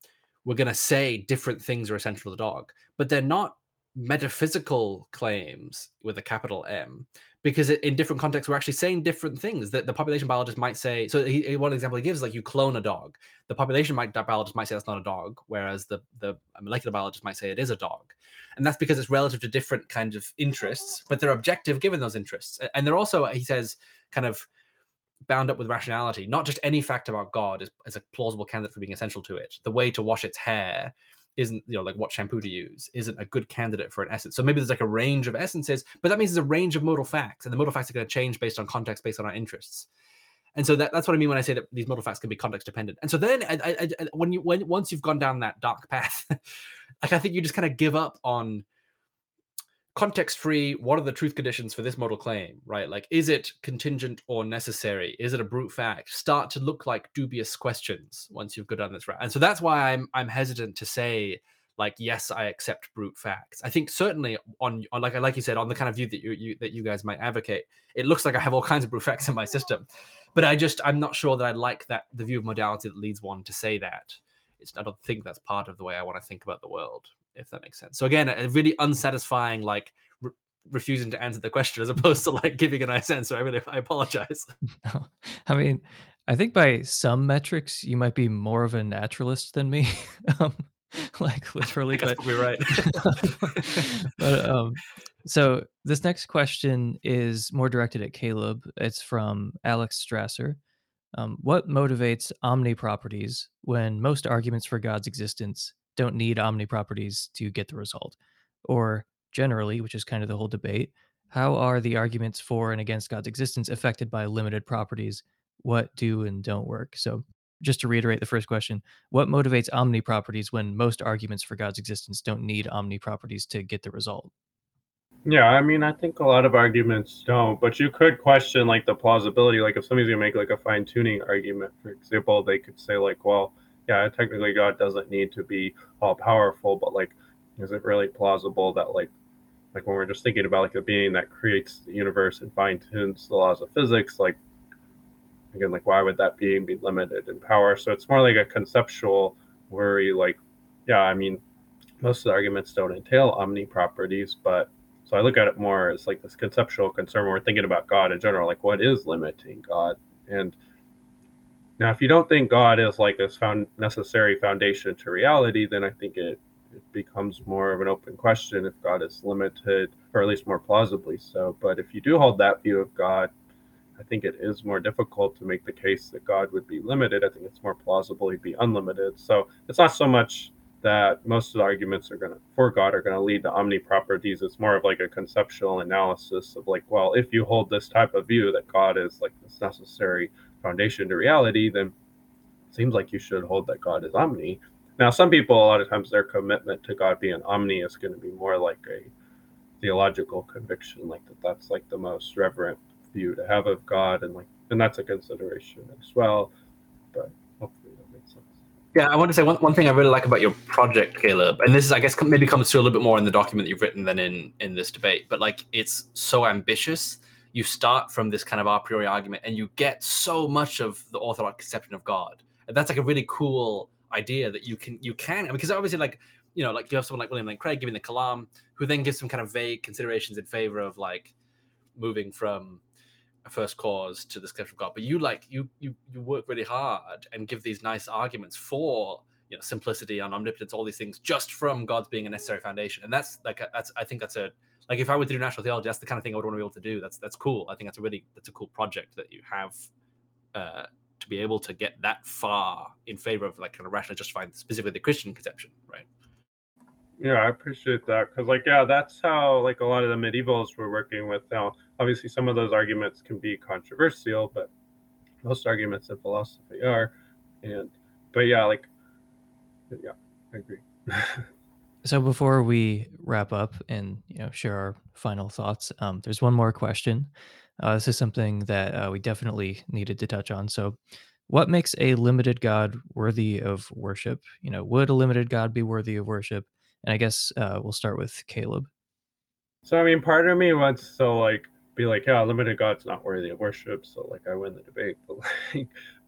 we're going to say different things are essential to the dog but they're not metaphysical claims with a capital M, because in different contexts we're actually saying different things. That the population biologist might say. So he, one example he gives is like you clone a dog. The population biologist might say that's not a dog, whereas the the molecular biologist might say it is a dog, and that's because it's relative to different kinds of interests, but they're objective given those interests, and they're also he says kind of bound up with rationality. Not just any fact about God is, is a plausible candidate for being essential to it. The way to wash its hair isn't you know like what shampoo to use isn't a good candidate for an essence. So maybe there's like a range of essences but that means there's a range of modal facts and the modal facts are going to change based on context based on our interests. And so that, that's what i mean when i say that these modal facts can be context dependent. And so then I, I, I, when you when once you've gone down that dark path like i think you just kind of give up on context free what are the truth conditions for this modal claim right? Like is it contingent or necessary? Is it a brute fact? Start to look like dubious questions once you've gone down this route and so that's why i'm i'm hesitant to say like yes i accept brute facts. I think certainly on, on like like you said on the kind of view that you, you that you guys might advocate it looks like i have all kinds of brute facts in my system. But i just i'm not sure that i like that the view of modality that leads one to say that. It's i don't think that's part of the way i want to think about the world if that makes sense. So again, a really unsatisfying like re- refusing to answer the question as opposed to like giving a nice answer. I really I apologize. No. I mean, I think by some metrics you might be more of a naturalist than me. um, like literally, but probably right. but um, so this next question is more directed at Caleb. It's from Alex Strasser. Um, what motivates omni properties when most arguments for God's existence don't need omni properties to get the result? Or generally, which is kind of the whole debate, how are the arguments for and against God's existence affected by limited properties? What do and don't work? So, just to reiterate the first question, what motivates omni properties when most arguments for God's existence don't need omni properties to get the result? Yeah, I mean, I think a lot of arguments don't, but you could question like the plausibility. Like, if somebody's gonna make like a fine tuning argument, for example, they could say like, well, yeah, technically God doesn't need to be all powerful, but like, is it really plausible that like, like when we're just thinking about like a being that creates the universe and fine tunes the laws of physics, like again, like why would that being be limited in power? So it's more like a conceptual worry. Like, yeah, I mean, most of the arguments don't entail omni properties, but so I look at it more as like this conceptual concern when we're thinking about God in general, like what is limiting God? And now, if you don't think God is like this found necessary foundation to reality, then I think it, it becomes more of an open question if God is limited, or at least more plausibly so. But if you do hold that view of God, I think it is more difficult to make the case that God would be limited. I think it's more plausible he'd be unlimited. So it's not so much that most of the arguments are going to for God are going to lead to omni properties. It's more of like a conceptual analysis of like, well, if you hold this type of view that God is like this necessary foundation to reality, then seems like you should hold that God is omni. Now, some people, a lot of times, their commitment to God being omni is going to be more like a theological conviction, like that that's like the most reverent view to have of God, and like, and that's a consideration as well. But hopefully that makes sense. Yeah, I want to say one, one thing I really like about your project, Caleb, and this is, I guess, maybe comes through a little bit more in the document that you've written than in in this debate. But like, it's so ambitious you start from this kind of a priori argument and you get so much of the orthodox conception of God. And that's like a really cool idea that you can you can because obviously like you know like you have someone like William Lane Craig giving the Kalam who then gives some kind of vague considerations in favor of like moving from a first cause to the conception of God. But you like you you you work really hard and give these nice arguments for you know simplicity and omnipotence, all these things just from God's being a necessary foundation. And that's like a, that's I think that's a like if I were to do natural theology, that's the kind of thing I would want to be able to do. That's that's cool. I think that's a really that's a cool project that you have uh, to be able to get that far in favor of like kind of rationally justifying specifically the Christian conception, right? Yeah, I appreciate that because, like, yeah, that's how like a lot of the medievals were working with. Now, obviously, some of those arguments can be controversial, but most arguments in philosophy are. And, but yeah, like, yeah, I agree. So before we wrap up and you know share our final thoughts, um, there's one more question. Uh, this is something that uh, we definitely needed to touch on. So, what makes a limited God worthy of worship? You know, would a limited God be worthy of worship? And I guess uh, we'll start with Caleb. So I mean, part of me wants to like be like, yeah, limited God's not worthy of worship, so like I win the debate. But like,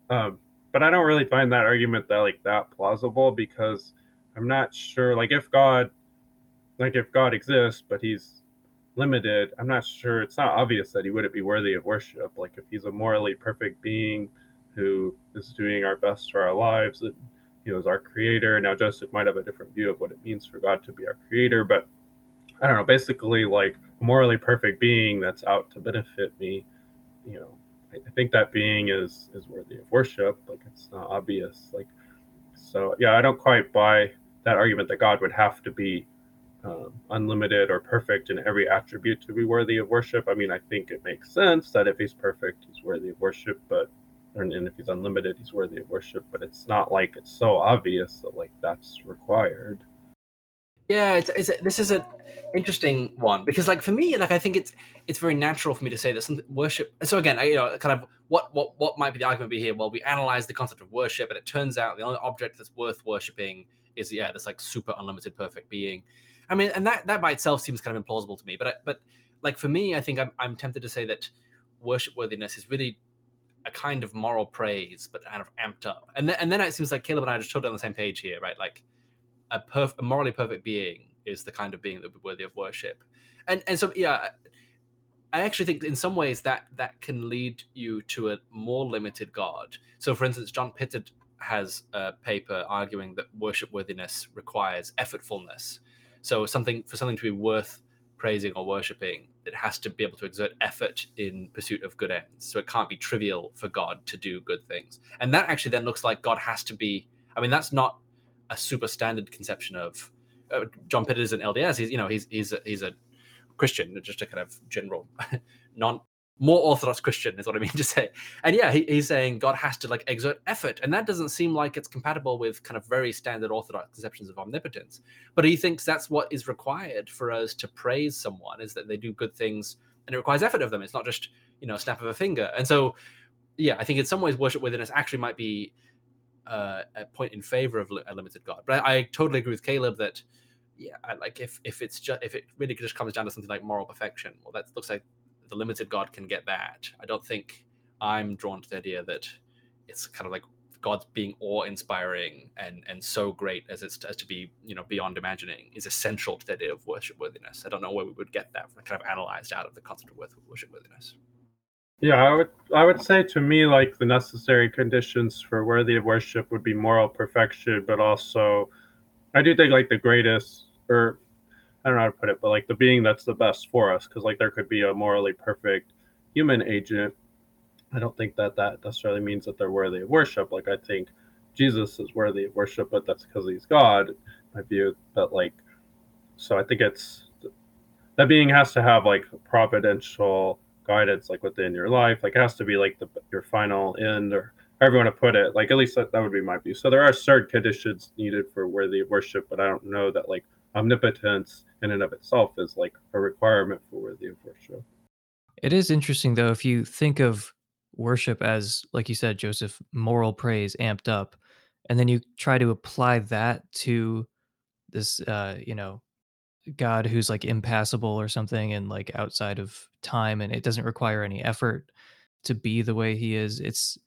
um, but I don't really find that argument that like that plausible because I'm not sure. Like if God, like if God exists, but he's limited, I'm not sure. It's not obvious that he wouldn't be worthy of worship. Like if he's a morally perfect being who is doing our best for our lives, and he was our creator. Now Joseph might have a different view of what it means for God to be our creator, but I don't know, basically like a morally perfect being that's out to benefit me, you know, I, I think that being is is worthy of worship. Like it's not obvious. Like so yeah, I don't quite buy that argument that God would have to be um, unlimited or perfect in every attribute to be worthy of worship. I mean, I think it makes sense that if he's perfect, he's worthy of worship, but and if he's unlimited, he's worthy of worship. But it's not like it's so obvious that like that's required. Yeah, it's, it's this is an interesting one because, like, for me, like, I think it's it's very natural for me to say that something worship. So again, I, you know, kind of what what what might be the argument be here? Well, we analyze the concept of worship, and it turns out the only object that's worth worshiping is yeah, this like super unlimited perfect being. I mean, and that that by itself seems kind of implausible to me. But but like for me, I think I'm I'm tempted to say that worship worthiness is really a kind of moral praise, but kind of amped up. And then and then it seems like Caleb and I are just totally on the same page here, right? Like a, perf- a morally perfect being is the kind of being that would be worthy of worship. And and so yeah, I actually think in some ways that that can lead you to a more limited God. So for instance, John Pittard has a paper arguing that worship worthiness requires effortfulness. So something for something to be worth praising or worshiping, it has to be able to exert effort in pursuit of good ends. So it can't be trivial for God to do good things. And that actually then looks like God has to be. I mean, that's not a super standard conception of uh, John Pittard is an LDS. He's you know he's he's a, he's a Christian, just a kind of general non more orthodox Christian is what I mean to say. And yeah, he, he's saying God has to like exert effort, and that doesn't seem like it's compatible with kind of very standard orthodox conceptions of omnipotence. But he thinks that's what is required for us to praise someone is that they do good things, and it requires effort of them. It's not just you know snap of a finger. And so, yeah, I think in some ways worship worthiness actually might be uh, a point in favor of a limited God. But I, I, totally agree with Caleb that yeah, I, like if if it's just if it really just comes down to something like moral perfection, well, that looks like the limited God can get that. I don't think I'm drawn to the idea that it's kind of like God's being awe-inspiring and and so great as it's as to be you know beyond imagining is essential to the idea of worship worthiness. I don't know where we would get that kind of analyzed out of the concept of worship worthiness. Yeah, I would I would say to me like the necessary conditions for worthy of worship would be moral perfection, but also I do think like the greatest or I don't know how to put it, but like the being that's the best for us, because like there could be a morally perfect human agent. I don't think that that necessarily means that they're worthy of worship. Like I think Jesus is worthy of worship, but that's because he's God. My view, but like, so I think it's that being has to have like providential guidance like within your life like it has to be like the your final end or however you want to put it like at least that, that would be my view so there are certain conditions needed for worthy of worship but i don't know that like omnipotence in and of itself is like a requirement for worthy of worship it is interesting though if you think of worship as like you said joseph moral praise amped up and then you try to apply that to this uh you know god who's like impassible or something and like outside of time and it doesn't require any effort to be the way he is it's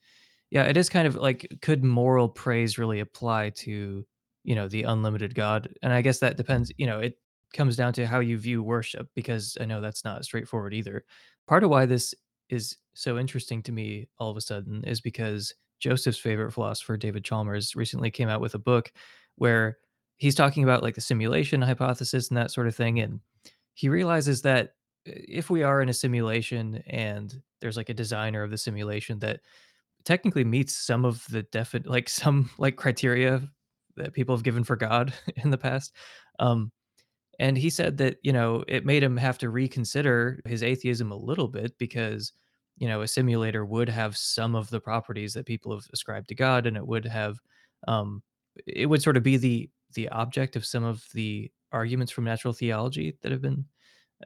yeah it is kind of like could moral praise really apply to you know the unlimited god and i guess that depends you know it comes down to how you view worship because i know that's not straightforward either. Part of why this is so interesting to me all of a sudden is because joseph's favorite philosopher david chalmers recently came out with a book where he's talking about like the simulation hypothesis and that sort of thing and he realizes that uh, if we are in a simulation and there's like a designer of the simulation that technically meets some of the definite like some like criteria that people have given for god in the past um and he said that you know it made him have to reconsider his atheism a little bit because you know a simulator would have some of the properties that people have ascribed to god and it would have um it would sort of be the the object of some of the arguments from natural theology that have been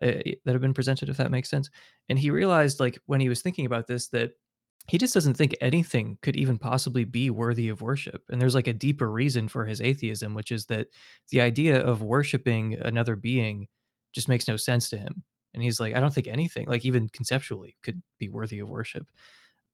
uh, that have been presented, if that makes sense. And he realized, like when he was thinking about this, that he just doesn't think anything could even possibly be worthy of worship. And there's like a deeper reason for his atheism, which is that the idea of worshiping another being just makes no sense to him. And he's like, I don't think anything, like even conceptually, could be worthy of worship.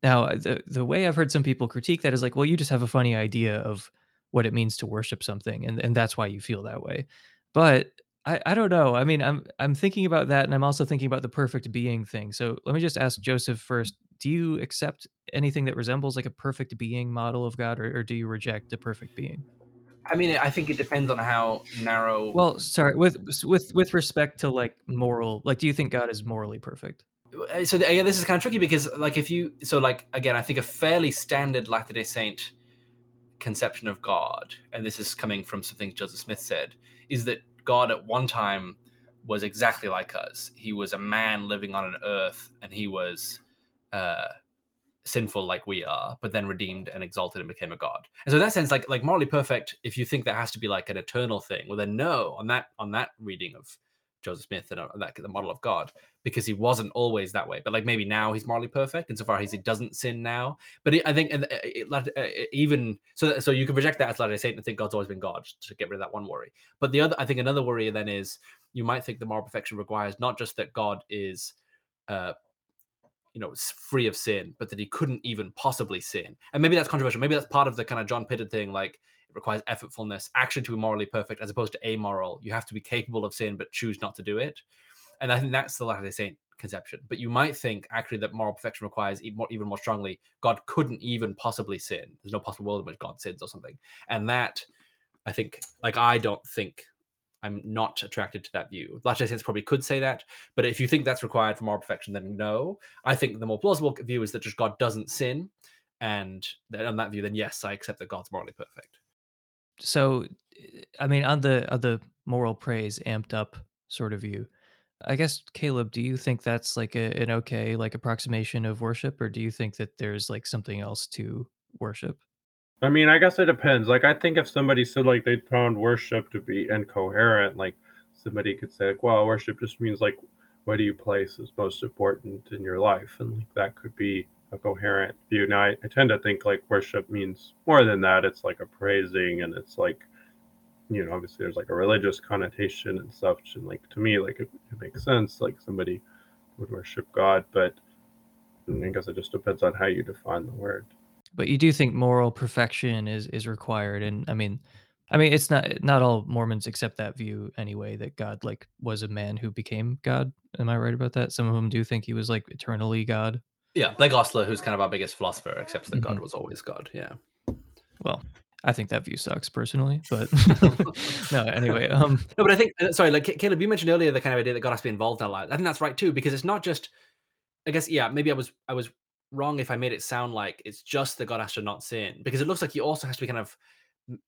Now, uh, the the way I've heard some people critique that is like, well, you just have a funny idea of what it means to worship something, and and that's why you feel that way. But I I don't know. I mean, I'm I'm thinking about that, and I'm also thinking about the perfect being thing. So let me just ask Joseph first. Do you accept anything that resembles like a perfect being model of God, or, or do you reject a perfect being? I mean, I think it depends on how narrow. Well, sorry, with with with respect to like moral, like, do you think God is morally perfect? Uh, So again, this is kind of tricky because, like, if you so like again, I think a fairly standard Latter Day Saint conception of God, and this is coming from something Joseph Smith said, is that God at one time was exactly like us. He was a man living on an earth, and he was uh, sinful like we are, but then redeemed and exalted and became a god. And so in that sense, like like morally perfect, if you think that has to be like an eternal thing, well then no, on that on that reading of Joseph Smith and uh, that the model of God, because he wasn't always that way. But like maybe now he's morally perfect insofar as he doesn't sin now. But it, I think uh, it, it, it, even so, so you can reject that as Latter-day Saint and think God's always been God to get rid of that one worry. But the other, I think another worry then is you might think the moral perfection requires not just that God is uh, you know free of sin but that he couldn't even possibly sin. And maybe that's controversial. Maybe that's part of the kind of John Pittard thing like it requires effortfulness action to be morally perfect as opposed to amoral. You have to be capable of sin but choose not to do it. And i think that's the latter day saint conception. But you might think actually that moral perfection requires even more, even more strongly god couldn't even possibly sin. There's no possible world in which god sins or something. And that i think like i don't think I'm not attracted to that view. Latter-day Saints probably could say that, but if you think that's required for moral perfection, then no. I think the more plausible view is that just God doesn't sin, and on that view, then yes, I accept that God's morally perfect. So, I mean, on the on the moral praise amped up sort of view, I guess Caleb, do you think that's like a, an okay like approximation of worship, or do you think that there's like something else to worship? I mean, I guess it depends. Like, I think if somebody said like they found worship to be incoherent, like somebody could say like, "Well, worship just means like what do you place as most important in your life," and like that could be a coherent view. Now, I, I tend to think like worship means more than that. It's like a praising, and it's like you know, obviously there's like a religious connotation and such, and like to me, like it, it makes sense. Like somebody would worship God, but I guess it just depends on how you define the word. But you do think moral perfection is is required, and I mean, I mean, it's not not all Mormons accept that view anyway. That God like was a man who became God. Am I right about that? Some of them do think he was like eternally God. Yeah, like Ostler, who's kind of our biggest philosopher, accepts that God Mhm. was always God. Yeah. Well, I think that view sucks personally, but no. Anyway, um, No, but I think uh, sorry, like Caleb, you mentioned earlier the kind of idea that God has to be involved in our lives. I think that's right too, because it's not just. I guess yeah, maybe I was I was wrong if I made it sound like it's just that God has to not sin, because it looks like he also has to be kind of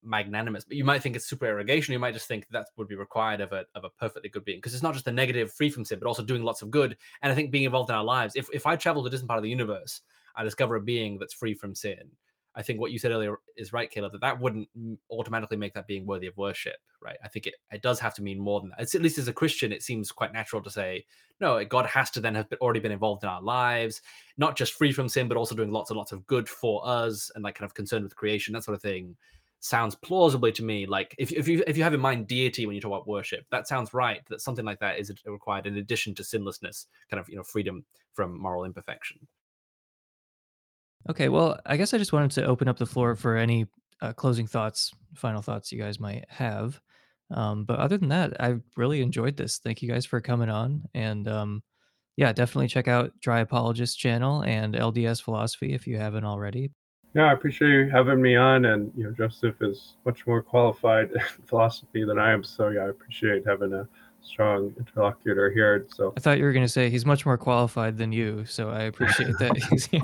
magnanimous. But you might think it's supererogation. You might just think that would be required of a of a perfectly good being, because it's not just a negative free from sin, but also doing lots of good. And I think being involved in our lives. If if I travel to a distant part of the universe, I discover a being that's free from sin. I think what you said earlier is right, Caleb, that that wouldn't automatically make that being worthy of worship, right? I think it, it does have to mean more than that. It's, at least as a Christian, it seems quite natural to say, no, God has to then have already been involved in our lives, not just free from sin, but also doing lots and lots of good for us and like kind of concerned with creation, that sort of thing. Sounds plausibly to me like if, if you if you have in mind deity when you talk about worship, that sounds right. That something like that is required in addition to sinlessness, kind of you know freedom from moral imperfection. Okay. Well, I guess I just wanted to open up the floor for any uh, closing thoughts, final thoughts you guys might have. Um, but other than that, I really enjoyed this. Thank you guys for coming on, and um, yeah, definitely check out Dry Apologist channel and LDS Philosophy if you haven't already. Yeah, I appreciate you having me on, and you know, Joseph is much more qualified in philosophy than I am, so yeah, I appreciate having a strong interlocutor here. So I thought you were going to say he's much more qualified than you, so I appreciate that he's here.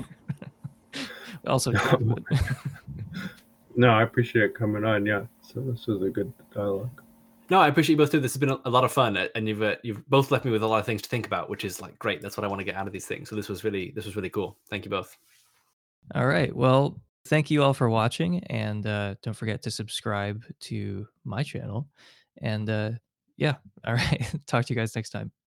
Also no, I appreciate coming on. Yeah, so this was a good dialogue. No, I appreciate you both too. This has been a, a lot of fun, uh, and you've uh, you've both left me with a lot of things to think about, which is like great. That's what I want to get out of these things. So this was really this was really cool. Thank you both. all right. Well, thank you all for watching, and uh, don't forget to subscribe to my channel. And uh, yeah, all right. Talk to you guys next time.